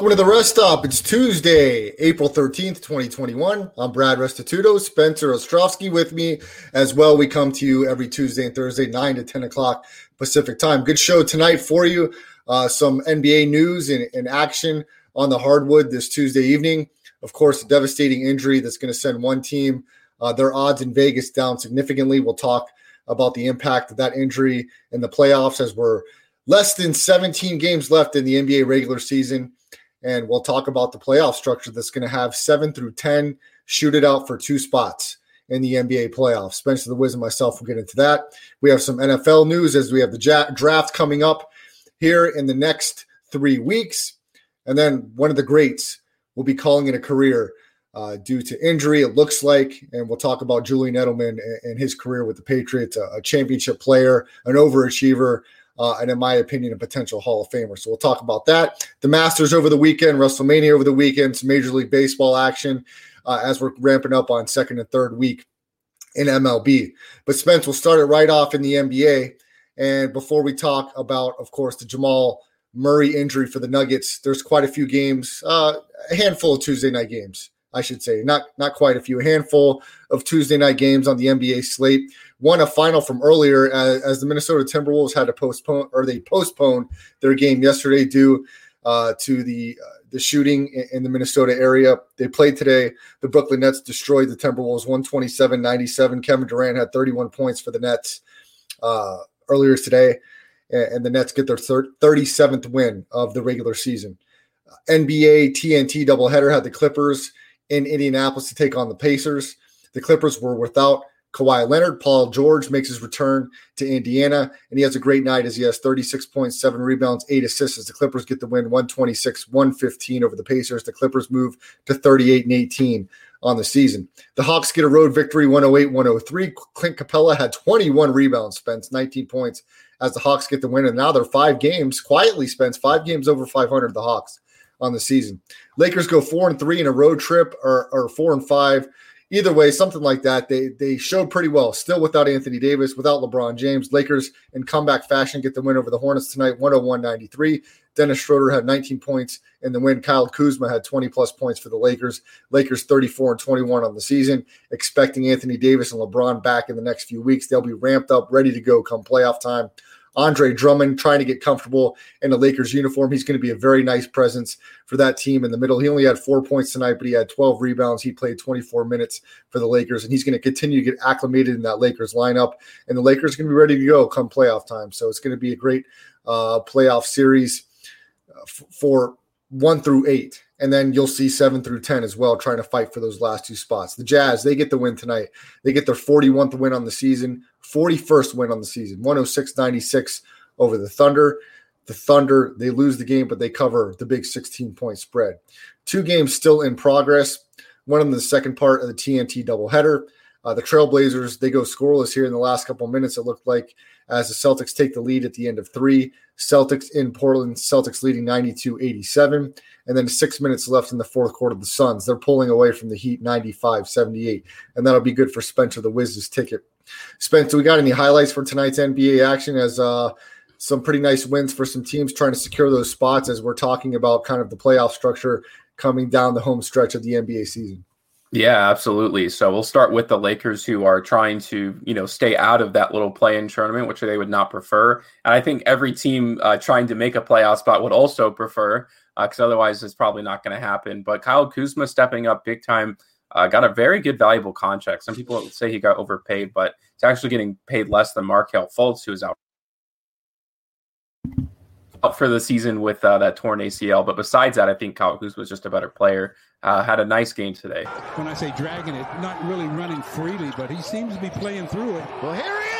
Welcome to the Rest Stop. It's Tuesday, April 13th, 2021. I'm Brad Restituto, Spencer Ostrovsky with me as well. We come to you every Tuesday and Thursday, 9 to 10 o'clock Pacific time. Good show tonight for you. Uh, some NBA news and, action on the hardwood this Tuesday evening. Of course, a devastating injury that's going to send one team, uh, their odds in Vegas down significantly. We'll talk about the impact of that injury in the playoffs as we're less than 17 games left in the NBA regular season and we'll talk about the playoff structure that's going to have seven through 10 shoot it out for two spots in the NBA playoffs. Spencer the Wiz and myself will get into that. We have some NFL news as we have the draft coming up here in the next three weeks. And then one of the greats will be calling it a career uh, due to injury, it looks like. And we'll talk about Julian Edelman and, his career with the Patriots, a, a championship player, an overachiever, uh, and in my opinion, a potential Hall of Famer. So we'll talk about that. The Masters over the weekend, WrestleMania over the weekend, some Major League Baseball action uh, as we're ramping up on second and third week in MLB. But Spence, we'll start it right off in the NBA. And before we talk about, of course, the Jamal Murray injury for the Nuggets, there's quite a few games, uh, a handful of Tuesday night games I should say, not not quite a few, a handful of Tuesday night games on the NBA slate. Won a final from earlier as, as the Minnesota Timberwolves had to postpone or they postponed their game yesterday due uh, to the uh, the shooting in, in, the Minnesota area. They played today. The Brooklyn Nets destroyed the Timberwolves 127-97. Kevin Durant had 31 points for the Nets uh, earlier today, and, and, the Nets get their thir- 37th win of the regular season. NBA TNT doubleheader had the Clippers in Indianapolis to take on the Pacers. The Clippers were without Kawhi Leonard. Paul George makes his return to Indiana, and he has a great night as he has 36 points, seven rebounds, eight assists as the Clippers get the win 126 115 over the Pacers. The Clippers move to 38 and 18 on the season. The Hawks get a road victory 108 103. Clint Capela had 21 rebounds, Spence 19 points as the Hawks get the win, and now they're five games quietly, Spence, five games over 500. The Hawks on the season. Lakers go four and three in a road trip, or, or four and five. Either way, something like that. They they showed pretty well. Still without Anthony Davis, without LeBron James. Lakers in comeback fashion get the win over the Hornets tonight, 101-93. Dennis Schroeder had 19 points in the win. Kyle Kuzma had 20 plus points for the Lakers. Lakers 34 and 21 on the season. Expecting Anthony Davis and LeBron back in the next few weeks. They'll be ramped up, ready to go come playoff time. Andre Drummond trying to get comfortable in the Lakers uniform. He's going to be a very nice presence for that team in the middle. He only had four points tonight, but he had 12 rebounds. He played 24 minutes for the Lakers, and he's going to continue to get acclimated in that Lakers lineup. And the Lakers are going to be ready to go come playoff time. So it's going to be a great uh, playoff series uh, f- for one through eight. And then you'll see seven through 10 as well, trying to fight for those last two spots. The Jazz, they get the win tonight. They get their 41th win on the season, 41st win on the season, 106 96 over the Thunder. The Thunder, they lose the game, but they cover the big 16 point spread. Two games still in progress. One them, the second part of the TNT doubleheader. Uh, the Trailblazers, they go scoreless here in the last couple minutes, it looked like, as the Celtics take the lead at the end of three. Celtics in Portland, Celtics leading 92 87. And then six minutes left in the fourth quarter. The Suns, they're pulling away from the Heat 95 78. And that'll be good for Spencer the Wiz's ticket. Spencer, we got any highlights for tonight's NBA action as uh, some pretty nice wins for some teams trying to secure those spots as we're talking about kind of the playoff structure coming down the home stretch of the NBA season? Yeah, absolutely. So we'll start with the Lakers, who are trying to, you know, stay out of that little play-in tournament, which they would not prefer. And I think every team uh, trying to make a playoff spot would also prefer, because uh, otherwise it's probably not going to happen. But Kyle Kuzma stepping up big time, uh, got a very good, valuable contract. Some people say he got overpaid, but he's actually getting paid less than Markelle Fultz, who is out out for the season with uh, that torn ACL. But besides that, I think Kyle Kuzma was just a better player. Uh, had a nice game today. When I say dragging it, not really running freely, but he seems to be playing through it. Well, here he is.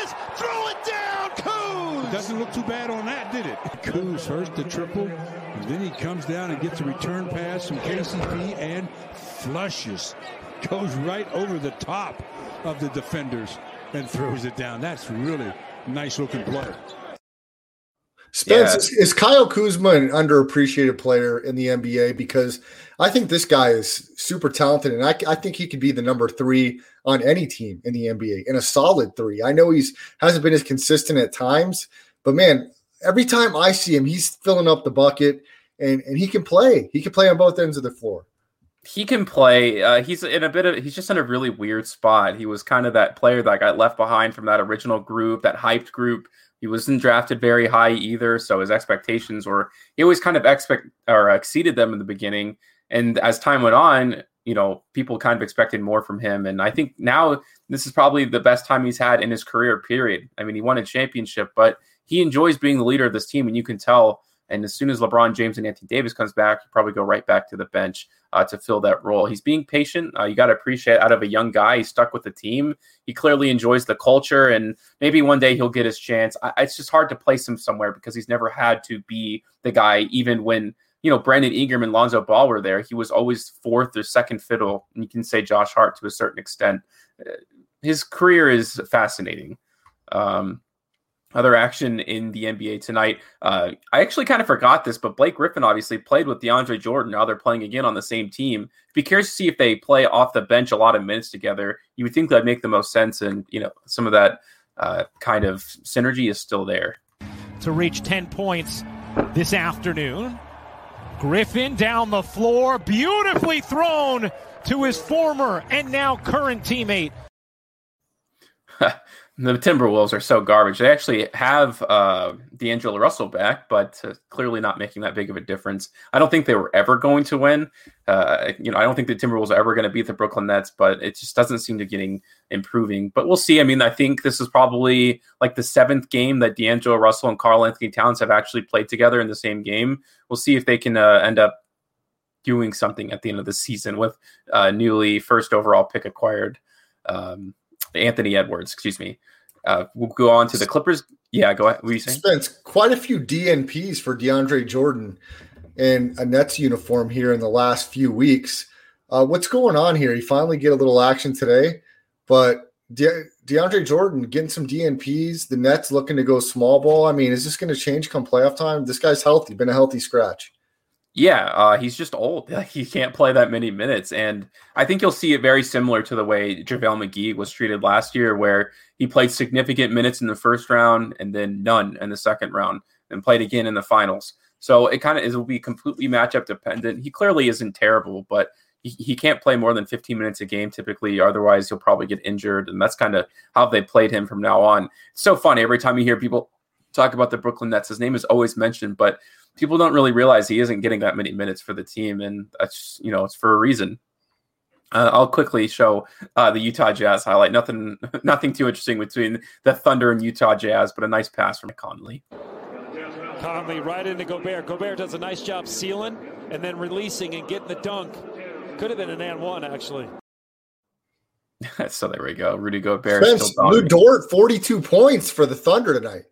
Doesn't look too bad on that, did it? Kuz first the triple, and then he comes down and gets a return pass from KCP and flushes. Goes right over the top of the defenders and throws it down. That's really nice looking play. Spence, yeah. is, is, Kyle Kuzma an underappreciated player in the NBA? Because I think this guy is super talented, and I, I think he could be the number three on any team in the NBA and a solid three. I know he's hasn't been as consistent at times, but man, every time I see him, he's filling up the bucket, and and he can play. He can play on both ends of the floor. He can play. Uh, he's in a bit of. He's just in a really weird spot. He was kind of that player that got left behind from that original group, that hyped group he wasn't drafted very high either, so his expectations were he always kind of expect or exceeded them in the beginning. And as time went on, you know, people kind of expected more from him. And I think now this is probably the best time he's had in his career, period. I mean, he won a championship, but he enjoys being the leader of this team, and you can tell and as soon as LeBron James and Anthony Davis comes back, you probably go right back to the bench uh, to fill that role. He's being patient. Uh, you got to appreciate out of a young guy. He's stuck with the team. He clearly enjoys the culture, and maybe one day he'll get his chance. I, it's just hard to place him somewhere because he's never had to be the guy, even when you know Brandon Ingram and Lonzo Ball were there. He was always fourth or second fiddle, and you can say Josh Hart to a certain extent. Uh, his career is fascinating. Um, other action in the NBA tonight. Uh, I actually kind of forgot this, but Blake Griffin obviously played with DeAndre Jordan. Now they're playing again on the same team. Be curious to see if they play off the bench a lot of minutes together. You would think that'd make the most sense, and you know some of that uh, kind of synergy is still there. To reach ten points this afternoon, Griffin down the floor, beautifully thrown to his former and now current teammate the Timberwolves are so garbage. They actually have uh, D'Angelo Russell back, but uh, clearly not making that big of a difference. I don't think they were ever going to win. Uh, you know, I don't think the Timberwolves are ever going to beat the Brooklyn Nets, but it just doesn't seem to getting improving. But we'll see. I mean, I think this is probably like the seventh game that D'Angelo Russell and Karl-Anthony Towns have actually played together in the same game. We'll see if they can uh, end up doing something at the end of the season with uh, newly first overall pick acquired. Um, Anthony Edwards, excuse me. Uh, we'll go on to the Clippers. Yeah, go ahead. What you saying? Quite a few DNPs for DeAndre Jordan in a Nets uniform here in the last few weeks. Uh, what's going on here? He finally get a little action today, but De- DeAndre Jordan getting some DNPs. The Nets looking to go small ball. I mean, is this going to change come playoff time? This guy's healthy, been a healthy scratch. Yeah, uh, he's just old. he can't play that many minutes. And I think you'll see it very similar to the way JaVale McGee was treated last year, where he played significant minutes in the first round and then none in the second round and played again in the finals. So it kind of will be completely matchup dependent. He clearly isn't terrible, but he, he can't play more than 15 minutes a game typically. Otherwise, he'll probably get injured. And that's kind of how they played him from now on. It's so funny. Every time you hear people talk about the Brooklyn Nets, his name is always mentioned, but people don't really realize he isn't getting that many minutes for the team, and that's you know it's for a reason. Uh, I'll quickly show uh, the Utah Jazz highlight. Nothing, nothing too interesting between the Thunder and Utah Jazz, but a nice pass from Conley. Conley right into Gobert. Gobert does a nice job sealing and then releasing and getting the dunk. Could have been an and one actually. so there we go. Rudy Gobert. Spence, Lu Dort, forty-two points for the Thunder tonight.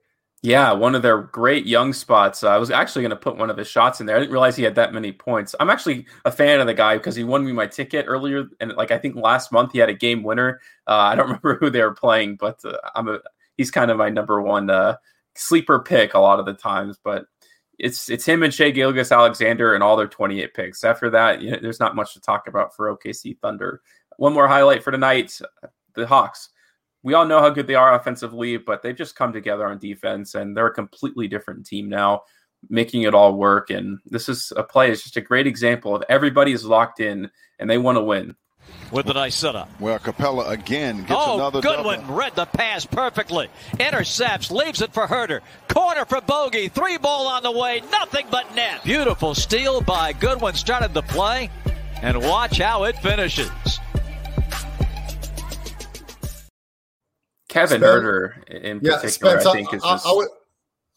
Yeah, one of their great young spots. I was actually going to put one of his shots in there. I didn't realize he had that many points. I'm actually a fan of the guy because he won me my ticket earlier, and like I think last month he had a game winner. Uh, I don't remember who they were playing, but uh, I'm a he's kind of my number one uh, sleeper pick a lot of the times. But it's it's him and Shai Gilgeous-Alexander and all their 28 picks. After that, you know, there's not much to talk about for OKC Thunder. One more highlight for tonight: the Hawks we all know how good they are offensively, but they've just come together on defense and they're a completely different team now, making it all work. And this is a play, it's just a great example of everybody is locked in and they want to win. With the nice setup. Well, Capela again gets oh, another Goodwin double. read the pass perfectly. Intercepts, leaves it for Huerter. Corner for Bogey. Three ball on the way. Nothing but net. Beautiful steal by Goodwin started the play. And watch how it finishes. Kevin Huerter in yeah, particular, Spence, I think, is just. I, I,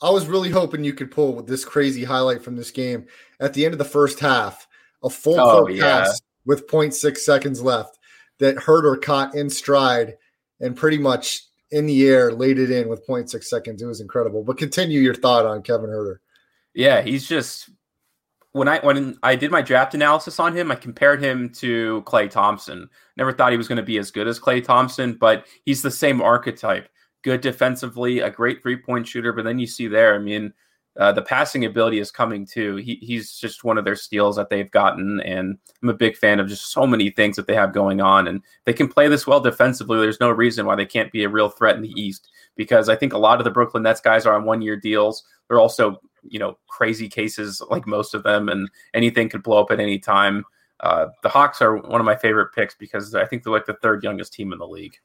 I was really hoping you could pull this crazy highlight from this game at the end of the first half, a full oh, court yeah. pass with 0.6 seconds left that Huerter caught in stride and pretty much in the air, laid it in with 0.6 seconds. It was incredible. But continue your thought on Kevin Huerter. Yeah, he's just when I when I did my draft analysis on him, I compared him to Klay Thompson. Never thought he was going to be as good as Klay Thompson, but he's the same archetype. Good defensively, a great three point shooter. But then you see there, I mean, uh, the passing ability is coming too. He, he's just one of their steals that they've gotten, and I'm a big fan of just so many things that they have going on. And they can play this well defensively. There's no reason why they can't be a real threat in the East because I think a lot of the Brooklyn Nets guys are on one year deals. They're also you know crazy cases like most of them, and anything could blow up at any time. Uh, the Hawks are one of my favorite picks because I think they're like the third youngest team in the league.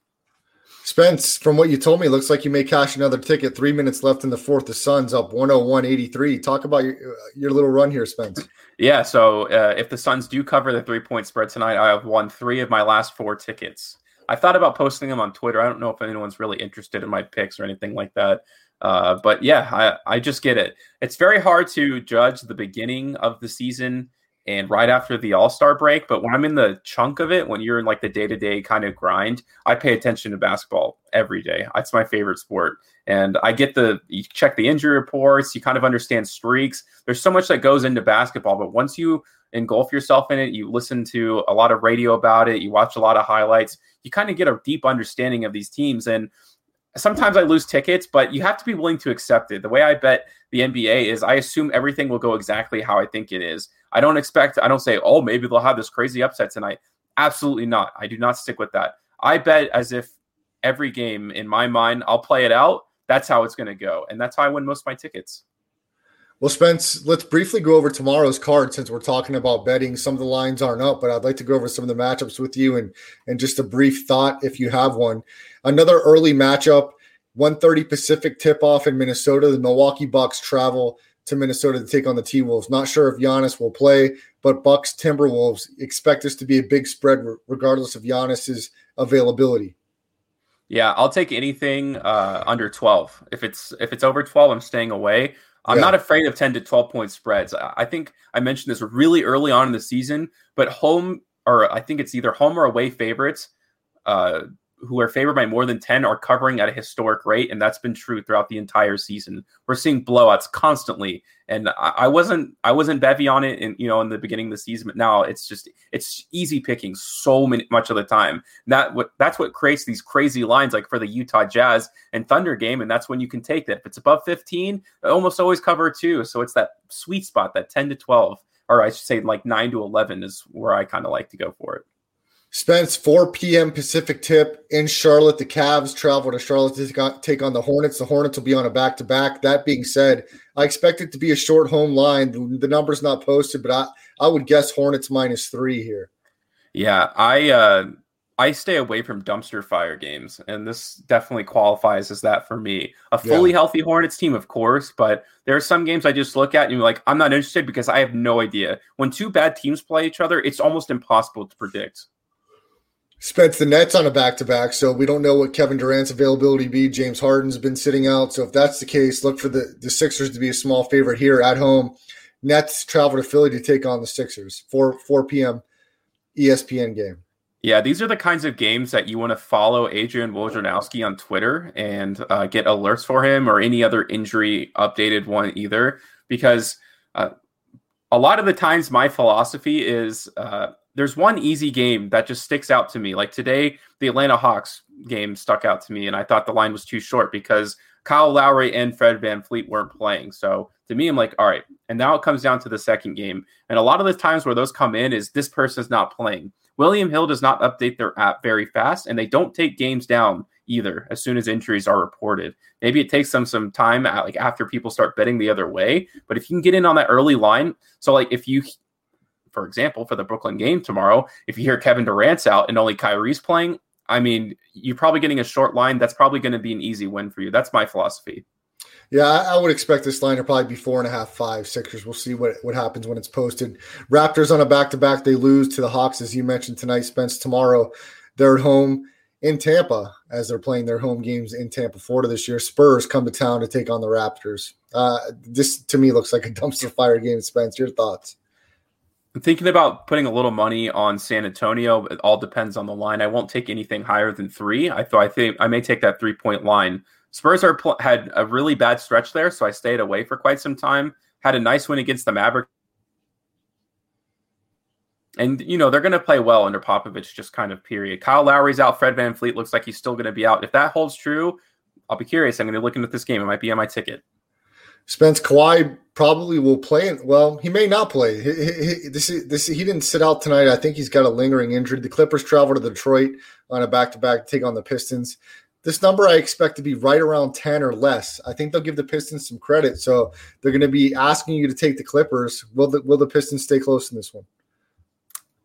Spence, from what you told me, looks like you may cash another ticket. Three minutes left in the fourth. The Suns up 101 Talk about your, your little run here, Spence. Yeah. So uh, if the Suns do cover the three point spread tonight, I have won three of my last four tickets. I thought about posting them on Twitter. I don't know if anyone's really interested in my picks or anything like that. Uh, but yeah, I, I just get it. It's very hard to judge the beginning of the season and right after the All Star break. But when I'm in the chunk of it, when you're in like the day to day kind of grind, I pay attention to basketball every day. It's my favorite sport. And I get the, you check the injury reports, you kind of understand streaks. There's so much that goes into basketball. But once you engulf yourself in it, you listen to a lot of radio about it, you watch a lot of highlights, you kind of get a deep understanding of these teams. And sometimes I lose tickets, but you have to be willing to accept it. The way I bet the NBA is I assume everything will go exactly how I think it is. I don't expect, I don't say, oh, maybe they'll have this crazy upset tonight. Absolutely not. I do not stick with that. I bet as if every game in my mind, I'll play it out. That's how it's going to go. And that's how I win most of my tickets. Well, Spence, let's briefly go over tomorrow's card since we're talking about betting. Some of the lines aren't up, but I'd like to go over some of the matchups with you and and just a brief thought if you have one. Another early matchup, 1:30 Pacific tip-off in Minnesota. The Milwaukee Bucks travel to Minnesota to take on the T Wolves. Not sure if Giannis will play, but Bucks Timberwolves expect this to be a big spread regardless of Giannis's availability. Yeah, I'll take anything uh, under 12. If it's if it's over 12, I'm staying away. I'm yeah. not afraid of 10 to 12 point spreads. I think I mentioned this really early on in the season, but home or I think it's either home or away favorites uh, who are favored by more than 10 are covering at a historic rate and that's been true throughout the entire season. We're seeing blowouts constantly and i, I wasn't i wasn't bevy on it in you know in the beginning of the season but now it's just it's easy picking so many, much of the time. That what that's what creates these crazy lines like for the utah jazz and thunder game and that's when you can take that. If it's above 15 almost always cover two so it's that sweet spot that 10 to 12 or i should say like 9 to 11 is where i kind of like to go for it Spence, 4 p.m. Pacific tip in Charlotte. The Cavs travel to Charlotte to take on the Hornets. The Hornets will be on a back to back. That being said, I expect it to be a short home line. The number's not posted, but I, I would guess Hornets minus three here. Yeah, I uh, I stay away from dumpster fire games, and this definitely qualifies as that for me. A fully yeah. healthy Hornets team, of course, but there are some games I just look at and you're like, I'm not interested because I have no idea. When two bad teams play each other, it's almost impossible to predict. Spence the Nets on a back to back, so we don't know what Kevin Durant's availability be. James Harden's been sitting out, so if that's the case, look for the the Sixers to be a small favorite here at home. Nets travel to Philly to take on the Sixers. 4 4 p.m. ESPN game. Yeah, these are the kinds of games that you want to follow Adrian Wojnarowski on Twitter and uh, get alerts for him or any other injury updated one either, because uh, a lot of the times my philosophy is uh, there's one easy game that just sticks out to me. Like today, the Atlanta Hawks game stuck out to me, and I thought the line was too short because Kyle Lowry and Fred VanVleet weren't playing. So to me, I'm like, all right. And now it comes down to the second game. And a lot of the times where those come in is this person's not playing. William Hill does not update their app very fast, and they don't take games down either as soon as injuries are reported. Maybe it takes them some time, like after people start betting the other way. But if you can get in on that early line, so like if you for example, for the Brooklyn game tomorrow, if you hear Kevin Durant's out and only Kyrie's playing, I mean, you're probably getting a short line. That's probably going to be an easy win for you. That's my philosophy. Yeah, I would expect this line to probably be four and a half, five Sixers. We'll see what, what happens when it's posted. Raptors on a back to back, they lose to the Hawks, as you mentioned tonight. Spence tomorrow, they're at home in Tampa as they're playing their home games in Tampa, Florida this year. Spurs come to town to take on the Raptors. Uh, this to me looks like a dumpster fire game. Spence, your thoughts? I'm thinking about putting a little money on San Antonio. It all depends on the line. I won't take anything higher than three. I thought I think I may take that three point line. Spurs are pl- had a really bad stretch there, so I stayed away for quite some time. Had a nice win against the Mavericks. And you know they're going to play well under Popovich, just kind of period. Kyle Lowry's out. Fred VanVleet looks like he's still going to be out. If that holds true, I'll be curious. I'm going to look into this game. It might be on my ticket. Spence Kawhi probably will play. Well, he may not play. He, he, this, this, he didn't sit out tonight. I think he's got a lingering injury. The Clippers travel to Detroit on a back to back take on the Pistons. This number I expect to be right around 10 or less. I think they'll give the Pistons some credit. So they're going to be asking you to take the Clippers. Will the, will the Pistons stay close in this one?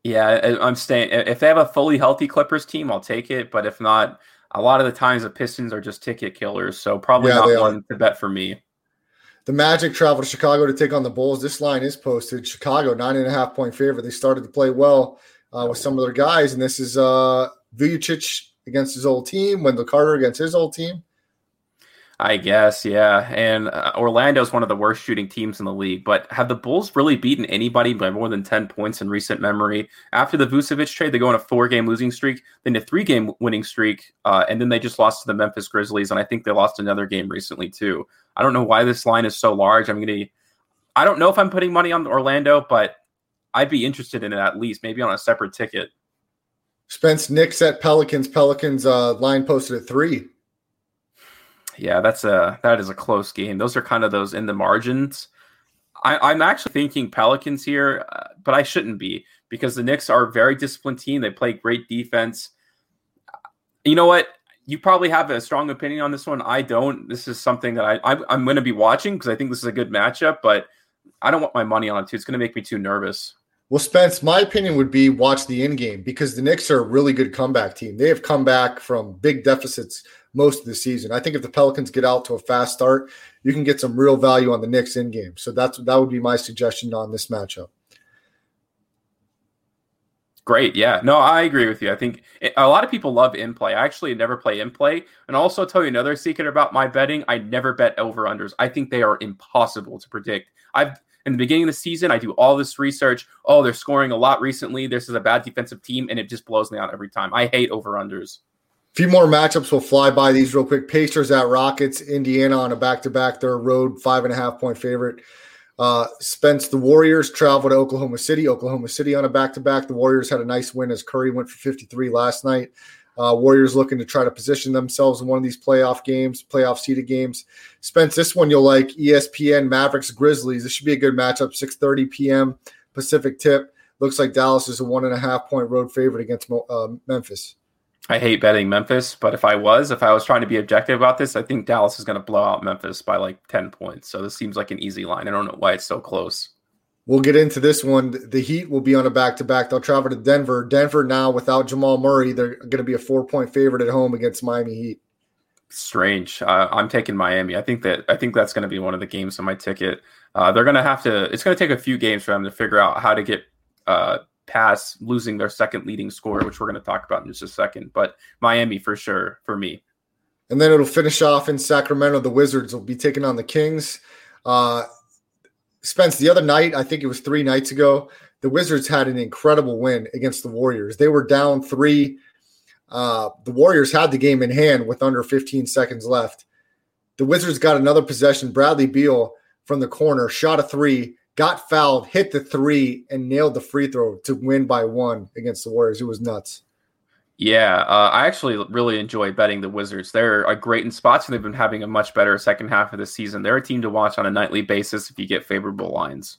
Yeah, I'm staying. If they have a fully healthy Clippers team, I'll take it. But if not, a lot of the times the Pistons are just ticket killers. So probably yeah, not one to bet for me. The Magic travel to Chicago to take on the Bulls. This line is posted. Chicago, nine and a half point favorite. They started to play well uh, with some of their guys, and this is uh, against his old team, Wendell Carter against his old team. I guess, yeah. And uh, Orlando is one of the worst shooting teams in the league. But have the Bulls really beaten anybody by more than 10 points in recent memory? After the Vucevic trade, they go on a four game losing streak, then a three game winning streak, uh, and then they just lost to the Memphis Grizzlies. And I think they lost another game recently, too. I don't know why this line is so large. I'm going to, I don't know if I'm putting money on Orlando, but I'd be interested in it at least, maybe on a separate ticket. Spence Knicks at Pelicans. Pelicans uh, line posted at three. Yeah, that's a that is a close game. Those are kind of those in the margins. I, am actually thinking Pelicans here, uh, but I shouldn't be because the Knicks are a very disciplined team. They play great defense. You know what? You probably have a strong opinion on this one. I don't. This is something that I, I I'm going to be watching because I think this is a good matchup, but I don't want my money on it too. It's going to make me too nervous. Well, Spence, my opinion would be watch the in game because the Knicks are a really good comeback team. They have come back from big deficits most of the season. I think if the Pelicans get out to a fast start, you can get some real value on the Knicks in game. So that's that would be my suggestion on this matchup. Great. Yeah. No, I agree with you. I think a lot of people love in play. I actually never play in play. And also tell you another secret about my betting. I never bet over unders. I think they are impossible to predict. I've in the beginning of the season, I do all this research. Oh, they're scoring a lot recently. This is a bad defensive team, and it just blows me out every time. I hate over unders few more matchups. We'll fly by these real quick. Pacers at Rockets. Indiana on a back to back. They're a road five and a half point favorite. Uh, Spence, the Warriors travel to Oklahoma City. Oklahoma City on a back to back. The Warriors had a nice win as Curry went for 53 last night. Uh, Warriors looking to try to position themselves in one of these playoff games, playoff seeded games. Spence, this one you'll like. ESPN Mavericks Grizzlies. This should be a good matchup. 6:30 p.m. Pacific tip. Looks like Dallas is a one and a half point road favorite against uh, Memphis. I hate betting Memphis, but if I was, if I was trying to be objective about this, I think Dallas is going to blow out Memphis by like 10 points. So this seems like an easy line. I don't know why it's so close. We'll get into this one. The Heat will be on a back to back. They'll travel to Denver. Denver now without Jamal Murray, they're going to be a four point favorite at home against Miami Heat. Strange. Uh, I'm taking Miami. I think that I think that's going to be one of the games on my ticket. Uh, they're going to have to. It's going to take a few games for them to figure out how to get uh, pass losing their second leading scorer, which we're going to talk about in just a second. But Miami for sure for me. And then it'll finish off in Sacramento. The Wizards will be taking on the Kings. Uh, Spence, the other night, I think it was three nights ago, the Wizards had an incredible win against the Warriors. They were down three. Uh, the Warriors had the game in hand with under 15 seconds left. The Wizards got another possession. Bradley Beal from the corner shot a three got fouled, hit the three, and nailed the free throw to win by one against the Warriors. It was nuts. Yeah, uh, I actually really enjoy betting the Wizards. They're a great in spots, and they've been having a much better second half of the season. They're a team to watch on a nightly basis if you get favorable lines.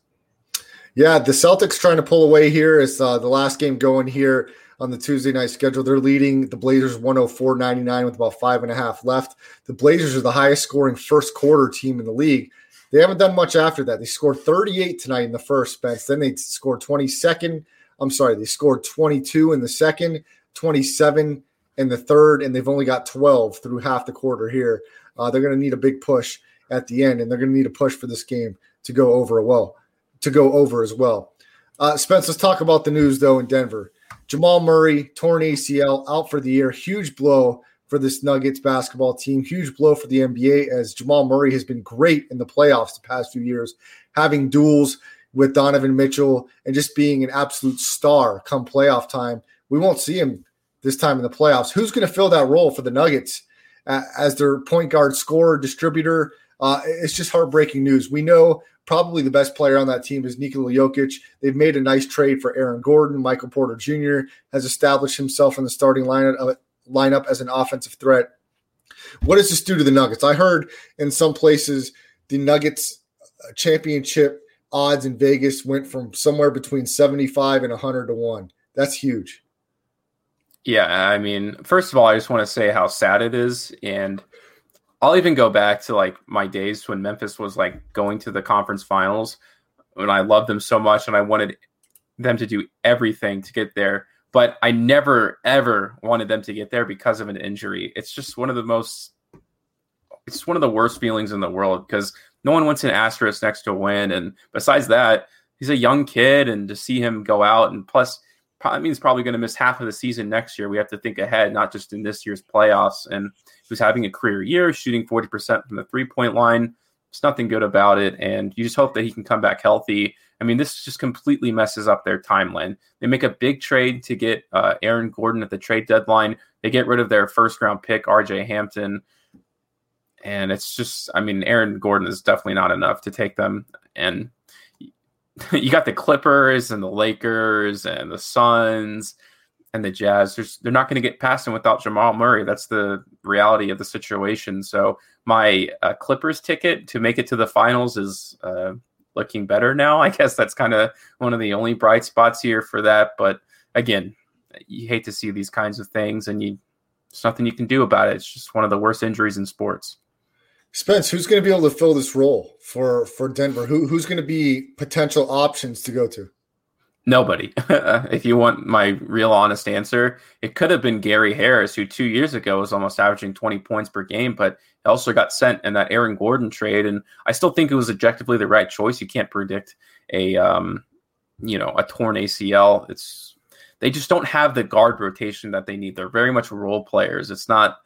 Yeah, the Celtics trying to pull away here is uh, the last game going here on the Tuesday night schedule. They're leading the Blazers 104 99 with about five and a half left. The Blazers are the highest scoring first quarter team in the league. They haven't done much after that. They scored 38 tonight in the first, Spence. Then they scored 22nd. I'm sorry, they scored 22 in the second, 27 in the third, and they've only got 12 through half the quarter here. Uh, they're going to need a big push at the end, and they're going to need a push for this game to go over well, to go over as well. Uh, Spence, let's talk about the news though in Denver. Jamal Murray torn ACL out for the year, huge blow for this Nuggets basketball team. Huge blow for the NBA as Jamal Murray has been great in the playoffs the past few years, having duels, with Donovan Mitchell and just being an absolute star come playoff time. We won't see him this time in the playoffs. Who's going to fill that role for the Nuggets as their point guard, scorer, distributor? Uh, it's just heartbreaking news. We know probably the best player on that team is Nikola Jokic. They've made a nice trade for Aaron Gordon. Michael Porter Jr. has established himself in the starting lineup, uh, lineup as an offensive threat. What does this do to the Nuggets? I heard in some places the Nuggets uh, championship odds in Vegas went from somewhere between 75 and 100 to 1. That's huge. Yeah, I mean, first of all, I just want to say how sad it is and I'll even go back to like my days when Memphis was like going to the conference finals when I loved them so much and I wanted them to do everything to get there. But I never ever wanted them to get there because of an injury. It's just one of the most it's one of the worst feelings in the world because no one wants an asterisk next to a win. And besides that, he's a young kid and to see him go out and plus probably means probably going to miss half of the season next year. We have to think ahead, not just in this year's playoffs. And who's having a career year, shooting 40% from the three point line. There's nothing good about it. And you just hope that he can come back healthy. I mean, this just completely messes up their timeline. They make a big trade to get uh, Aaron Gordon at the trade deadline. They get rid of their first round pick, RJ Hampton. And it's just, I mean, Aaron Gordon is definitely not enough to take them. And you got the Clippers and the Lakers and the Suns and the Jazz, there's, they're not going to get past him without Jamal Murray. That's the reality of the situation. So my uh, Clippers ticket to make it to the finals is uh, looking better now. I guess that's kind of one of the only bright spots here for that. But again, you hate to see these kinds of things, and you there's nothing you can do about it. It's just one of the worst injuries in sports. Spence, who's going to be able to fill this role for for Denver? Who who's going to be potential options to go to? Nobody. if you want my real honest answer, it could have been Gary Harris, who two years ago was almost averaging 20 points per game, but also got sent in that Aaron Gordon trade. And I still think it was objectively the right choice. You can't predict a, um, you know, a torn ACL. It's, they just don't have the guard rotation that they need. They're very much role players. It's not,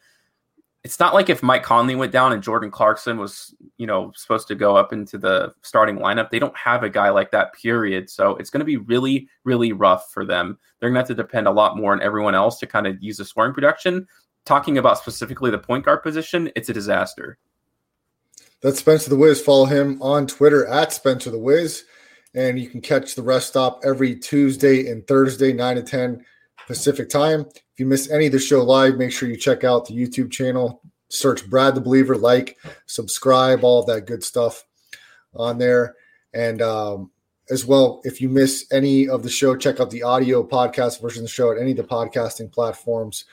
it's not like if Mike Conley went down and Jordan Clarkson was, you know, supposed to go up into the starting lineup. They don't have a guy like that, period. So it's going to be really, really rough for them. They're going to have to depend a lot more on everyone else to kind of use the scoring production. Talking about specifically the point guard position, it's a disaster. That's Spencer the Wiz. Follow him on Twitter at Spencer the Wiz. And you can catch the rest stop every Tuesday and Thursday, 9 to 10 Pacific time. If you miss any of the show live, make sure you check out the YouTube channel. Search Brad the Believer, like, subscribe, all that good stuff on there. And um, as well, if you miss any of the show, check out the audio podcast version of the show at any of the podcasting platforms.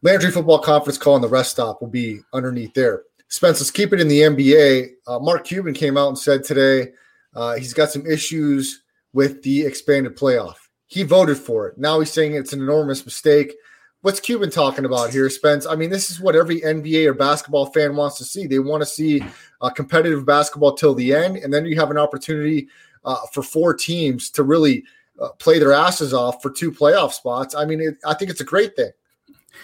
Landry Football Conference call and the rest stop will be underneath there. Spence, let's keep it in the NBA. Uh, Mark Cuban came out and said today uh, he's got some issues with the expanded playoff. He voted for it. Now he's saying it's an enormous mistake. What's Cuban talking about here, Spence? I mean, this is what every NBA or basketball fan wants to see. They want to see uh, competitive basketball till the end, and then you have an opportunity uh, for four teams to really uh, play their asses off for two playoff spots. I mean, it, I think it's a great thing.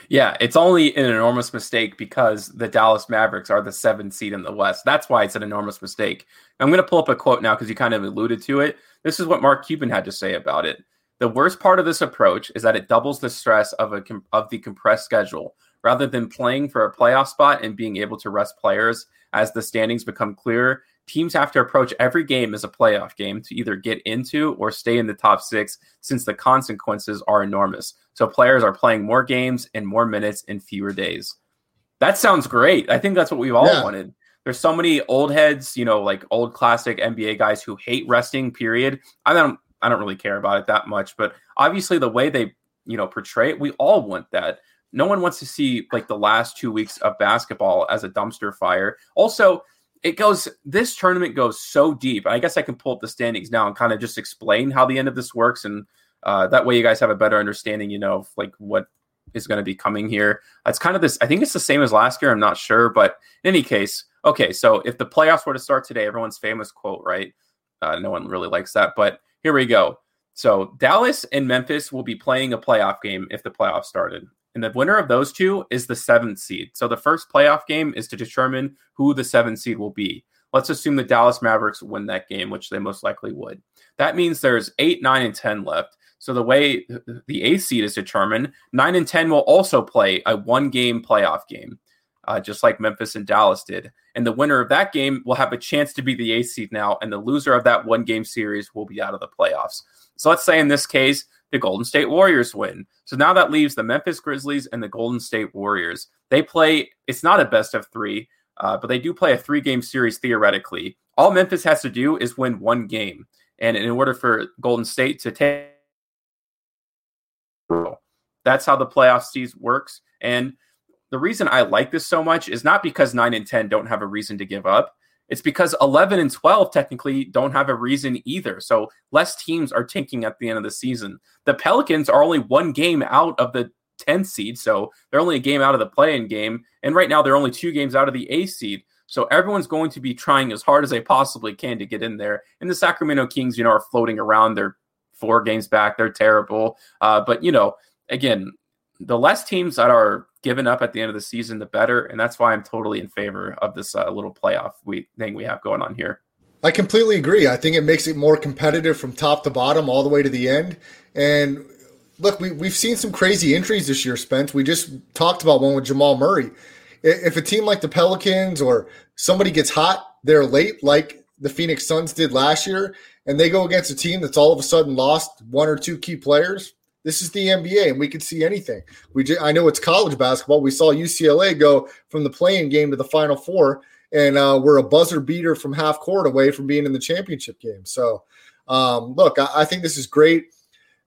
Yeah, it's only an enormous mistake because the Dallas Mavericks are the seventh seed in the West. That's why it's an enormous mistake. I'm going to pull up a quote now because you kind of alluded to it. This is what Mark Cuban had to say about it. The worst part of this approach is that it doubles the stress of a of the compressed schedule. Rather than playing for a playoff spot and being able to rest players as the standings become clearer, teams have to approach every game as a playoff game to either get into or stay in the top 6 since the consequences are enormous. So players are playing more games in more minutes in fewer days. That sounds great. I think that's what we've all yeah. wanted there's so many old heads, you know, like old classic NBA guys who hate resting. Period. I don't. I don't really care about it that much, but obviously the way they, you know, portray it, we all want that. No one wants to see like the last two weeks of basketball as a dumpster fire. Also, it goes this tournament goes so deep. I guess I can pull up the standings now and kind of just explain how the end of this works, and uh, that way you guys have a better understanding, you know, of like what is going to be coming here. It's kind of this. I think it's the same as last year. I'm not sure, but in any case, okay. So if the playoffs were to start today, everyone's famous quote, right? Uh, no one really likes that, but here we go. So Dallas and Memphis will be playing a playoff game if the playoffs started. And the winner of those two is the seventh seed. So the first playoff game is to determine who the seventh seed will be. let's assume the Dallas Mavericks win that game, which they most likely would. That means there's eight, nine, and 10 left. So the way the eighth seed is determined, nine and 10 will also play a one game playoff game, uh, just like Memphis and Dallas did. And the winner of that game will have a chance to be the eighth seed now, and the loser of that one game series will be out of the playoffs. So let's say in this case, the Golden State Warriors win. So now that leaves the Memphis Grizzlies and the Golden State Warriors. They play, it's not a best of three, uh, but they do play a three game series theoretically. All Memphis has to do is win one game. And in order for Golden State to take, that's how the playoff season works. And the reason I like this so much is not because 9 and 10 don't have a reason to give up. It's because 11 and 12 technically don't have a reason either. So less teams are tanking at the end of the season. The Pelicans are only one game out of the 10th seed, so they're only a game out of the play-in game, and right now they're only two games out of the A seed. So everyone's going to be trying as hard as they possibly can to get in there. And the Sacramento Kings, you know, are floating around. They're four games back. They're terrible. Uh, but you know, again, the less teams that are given up at the end of the season, the better. And that's why I'm totally in favor of this uh, little playoff we, thing we have going on here. I completely agree. I think it makes it more competitive from top to bottom, all the way to the end. And look, we, we've seen some crazy injuries this year, Spence. We just talked about one with Jamal Murray. If a team like the Pelicans or somebody gets hot, they're late, like the Phoenix Suns did last year, and they go against a team that's all of a sudden lost one or two key players, this is the NBA, and we can see anything. We I know it's college basketball. We saw UCLA go from the play-in game to the Final Four, and uh, we're a buzzer beater from half court away from being in the championship game. So, um, look, I, I, think this is great.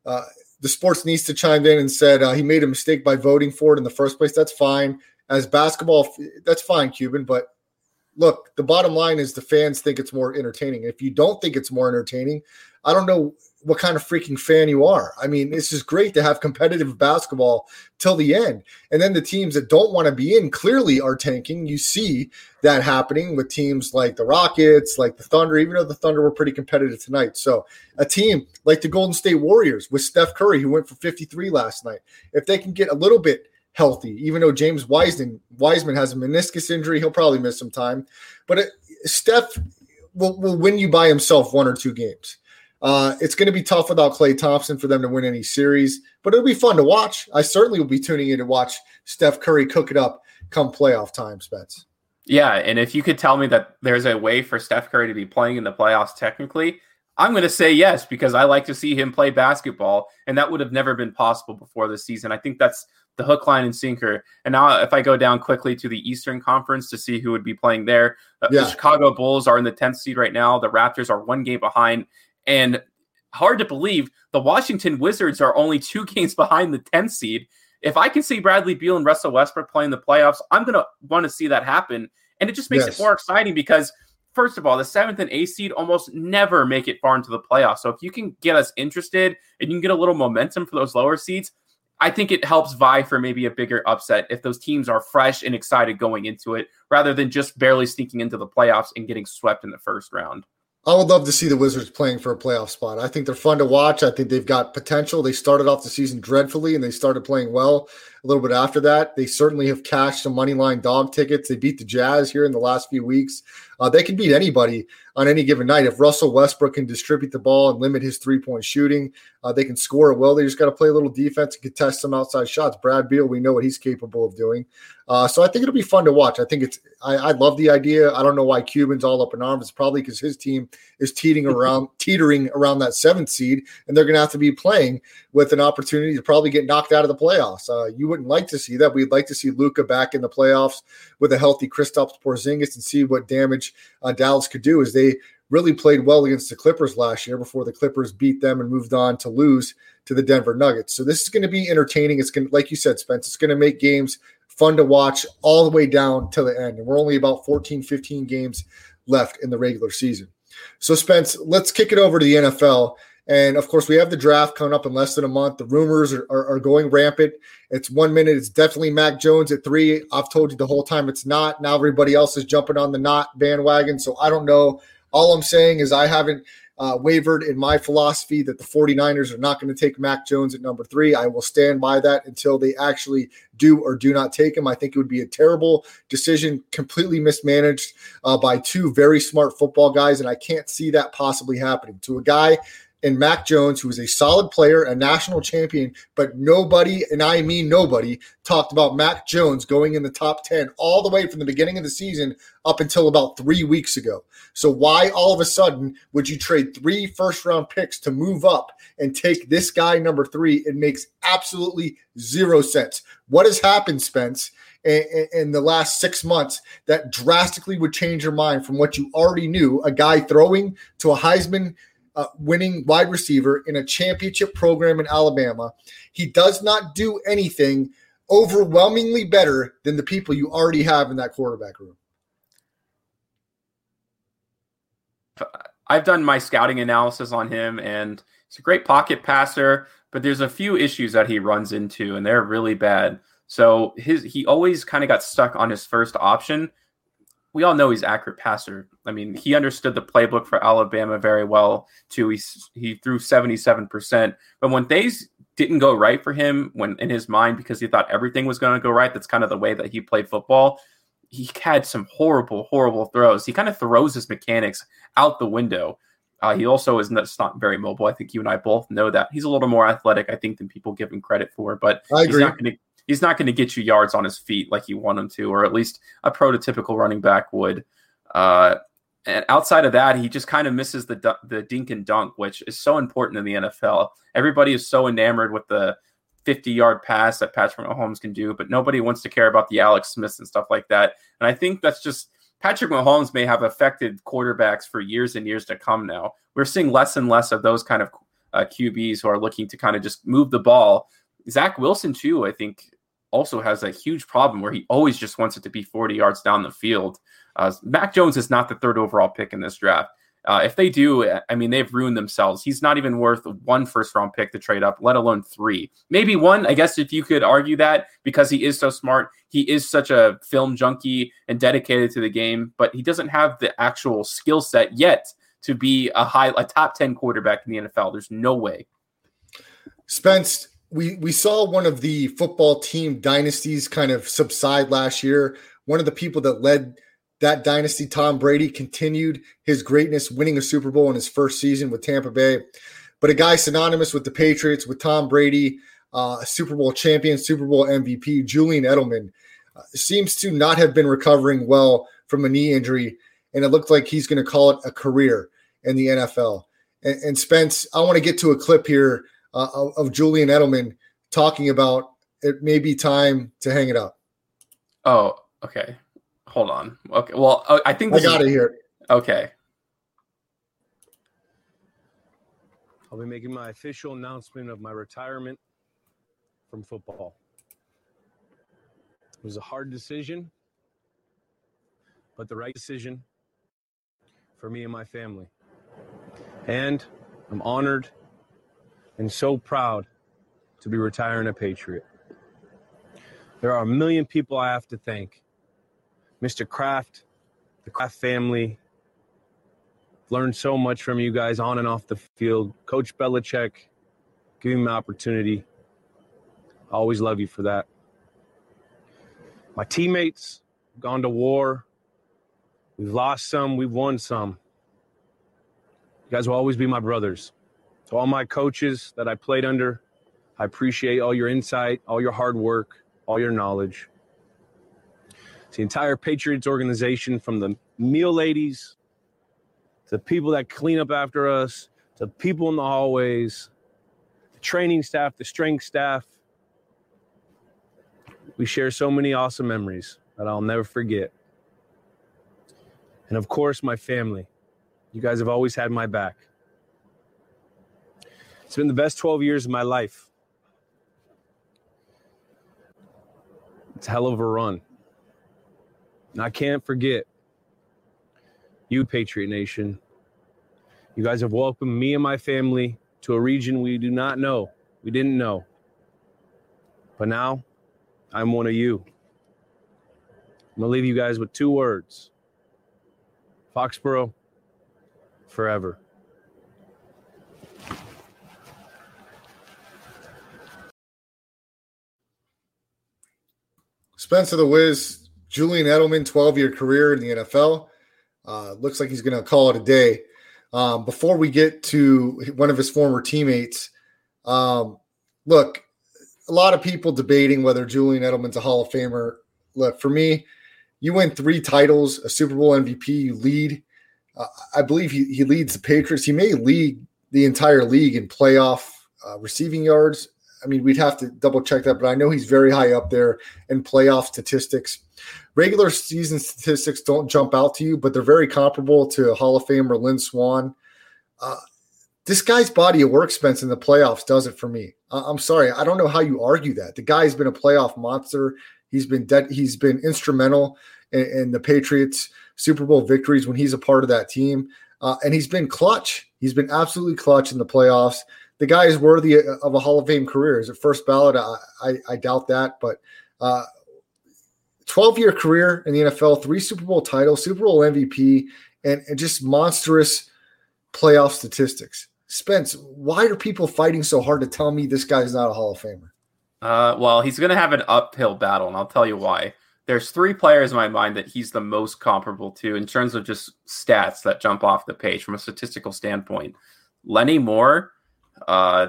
Uh, the sports needs to chime in and said uh, he made a mistake by voting for it in the first place. That's fine. As basketball, that's fine, Cuban. But look, the bottom line is the fans think it's more entertaining. If you don't think it's more entertaining, I don't know what kind of freaking fan you are. I mean, it's just great to have competitive basketball till the end. And then the teams that don't want to be in clearly are tanking. You see that happening with teams like the Rockets, like the Thunder, even though the Thunder were pretty competitive tonight. So a team like the Golden State Warriors with Steph Curry, who went for 53 last night, if they can get a little bit healthy, even though James Wiseman, Wiseman has a meniscus injury, he'll probably miss some time. But it, Steph will, will win you by himself one or two games. Uh, it's going to be tough without Klay Thompson for them to win any series, but it'll be fun to watch. I certainly will be tuning in to watch Steph Curry cook it up come playoff time, Spence. Yeah, and if you could tell me that there's a way for Steph Curry to be playing in the playoffs technically, I'm going to say yes because I like to see him play basketball, and that would have never been possible before this season. I think that's the hook, line, and sinker. And now, if I go down quickly to the Eastern Conference to see who would be playing there, uh, yeah. the Chicago Bulls are in the 10th seed right now. The Raptors are one game behind, and hard to believe the Washington Wizards are only two games behind the 10th seed. If I can see Bradley Beal and Russell Westbrook playing the playoffs, I'm going to want to see that happen. And it just makes yes. it more exciting because, first of all, the seventh and eighth seed almost never make it far into the playoffs. So if you can get us interested and you can get a little momentum for those lower seeds, I think it helps vie for maybe a bigger upset if those teams are fresh and excited going into it rather than just barely sneaking into the playoffs and getting swept in the first round. I would love to see the Wizards playing for a playoff spot. I think they're fun to watch. I think they've got potential. They started off the season dreadfully and they started playing well a little bit after that. They certainly have cashed some money line dog tickets. They beat the Jazz here in the last few weeks. Uh, they can beat anybody on any given night. If Russell Westbrook can distribute the ball and limit his three point shooting, uh, they can score well. They just got to play a little defense and contest some outside shots. Brad Beal, we know what he's capable of doing. Uh, so I think it'll be fun to watch. I think it's, I, I, love the idea. I don't know why Cuban's all up in arms. It's probably because his team is teetering around, teetering around that seventh seed, and they're going to have to be playing with an opportunity to probably get knocked out of the playoffs. Uh, you wouldn't like to see that. We'd like to see Luka back in the playoffs with a healthy Kristaps Porzingis and see what damage uh, Dallas could do is they really played well against the Clippers last year before the Clippers beat them and moved on to lose to the Denver Nuggets. So this is going to be entertaining. It's going to, like you said, Spence, it's going to make games fun to watch all the way down to the end. And we're only about 14, 15 games left in the regular season. So, Spence, let's kick it over to the NFL. And of course, we have the draft coming up in less than a month. The rumors are, are, are, going rampant. It's one minute, it's definitely Mac Jones at three. I've told you the whole time it's not. Now everybody else is jumping on the not bandwagon. So I don't know. All I'm saying is I haven't uh, wavered in my philosophy that the 49ers are not going to take Mac Jones at number three. I will stand by that until they actually do or do not take him. I think it would be a terrible decision, completely mismanaged uh, by two very smart football guys, and I can't see that possibly happening to a guy and Mac Jones, who is a solid player, a national champion, but nobody, and I mean nobody, talked about Mac Jones going in the top 10 all the way from the beginning of the season up until about three weeks ago. So, why all of a sudden would you trade three first round picks to move up and take this guy number three? It makes absolutely zero sense. What has happened, Spence? in the last six months that drastically would change your mind from what you already knew a guy throwing to a Heisman uh, winning wide receiver in a championship program in Alabama. He does not do anything overwhelmingly better than the people you already have in that quarterback room. I've done my scouting analysis on him, and he's a great pocket passer, but there's a few issues that he runs into, and they're really bad. So his he always kind of got stuck on his first option, we all know he's accurate passer. I mean, he understood the playbook for Alabama very well too. He he threw seventy seven percent, but when things didn't go right for him, when in his mind because he thought everything was going to go right, that's kind of the way that he played football. He had some horrible, horrible throws. He kind of throws his mechanics out the window. Uh, he also is not, not, very mobile. I think you and I both know that he's a little more athletic, I think, than people give him credit for. But he's not going to he's not going to get you yards on his feet like you want him to, or at least a prototypical running back would. Uh, and outside of that, he just kind of misses the the dink and dunk, which is so important in the NFL. Everybody is so enamored with the 50 yard pass that Patrick Mahomes can do, but nobody wants to care about the Alex Smiths and stuff like that. And I think that's just Patrick Mahomes may have affected quarterbacks for years and years to come now. We're seeing less and less of those kind of uh, QBs who are looking to kind of just move the ball. Zach Wilson, too, I think also has a huge problem where he always just wants it to be 40 yards down the field. Uh, Mac Jones is not the third overall pick in this draft. Uh, if they do, I mean, they've ruined themselves. He's not even worth one first round pick to trade up, let alone three. Maybe one, I guess, if you could argue that because he is so smart. He is such a film junkie and dedicated to the game, but he doesn't have the actual skill set yet to be a high, a top 10 quarterback in the NFL. There's no way. Spence, we we saw one of the football team dynasties kind of subside last year. One of the people that led that dynasty, Tom Brady, continued his greatness, winning a Super Bowl in his first season with Tampa Bay. But a guy synonymous with the Patriots, with Tom Brady, uh, Super Bowl champion, Super Bowl MVP, Julian Edelman, uh, seems to not have been recovering well from a knee injury, and it looked like he's going to call it a career in the NFL. And, and Spence, I want to get to a clip here uh, of, of Julian Edelman talking about it may be time to hang it up. Oh, okay. Hold on. Okay. Well, uh, I think I got is, it here. Okay. I'll be making my official announcement of my retirement from football. It was a hard decision, but the right decision for me and my family. And I'm honored and so proud to be retiring a Patriot. There are a million people I have to thank. Mr. Kraft, the Kraft family, learned so much from you guys on and off the field. Coach Belichick, giving me opportunity. I always love you for that. My teammates, gone to war. We've lost some, we've won some. You guys will always be my brothers. To all my coaches that I played under, I appreciate all your insight, all your hard work, all your knowledge. the entire Patriots organization, from the meal ladies to the people that clean up after us, to people in the hallways, the training staff, the strength staff. We share so many awesome memories that I'll never forget. And of course, my family. You guys have always had my back. It's been the best 12 years of my life. It's hell of a run. And I can't forget you, Patriot Nation. You guys have welcomed me and my family to a region we do not know, we didn't know. But now I'm one of you. I'm going to leave you guys with two words Foxborough, forever. Spencer the Wiz, Julian Edelman, 12 year career in the NFL. Uh, looks like he's going to call it a day. Um, before we get to one of his former teammates, um, look, a lot of people debating whether Julian Edelman's a Hall of Famer. Look, for me, you win three titles, a Super Bowl MVP, you lead. Uh, I believe he, he leads the Patriots. He may lead the entire league in playoff uh, receiving yards. I mean, we'd have to double check that, but I know he's very high up there in playoff statistics. Regular season statistics don't jump out to you, but they're very comparable to Hall of Famer Lynn Swann. Uh, this guy's body of work, Spence, in the playoffs does it for me. I'm sorry, I don't know how you argue that. The guy's been a playoff monster. He's been dead. He's been instrumental in, in, the Patriots' Super Bowl victories when he's a part of that team, uh, and he's been clutch. He's been absolutely clutch in the playoffs the guy is worthy of a Hall of Fame career. Is it first ballot? I, I, I doubt that, but uh, 12 year career in the NFL, three Super Bowl titles, Super Bowl MVP, and, and just monstrous playoff statistics. Spence, why are people fighting so hard to tell me this guy's not a Hall of Famer? Uh, well, he's going to have an uphill battle, and I'll tell you why. There's three players in my mind that he's the most comparable to in terms of just stats that jump off the page from a statistical standpoint. Lenny Moore, uh,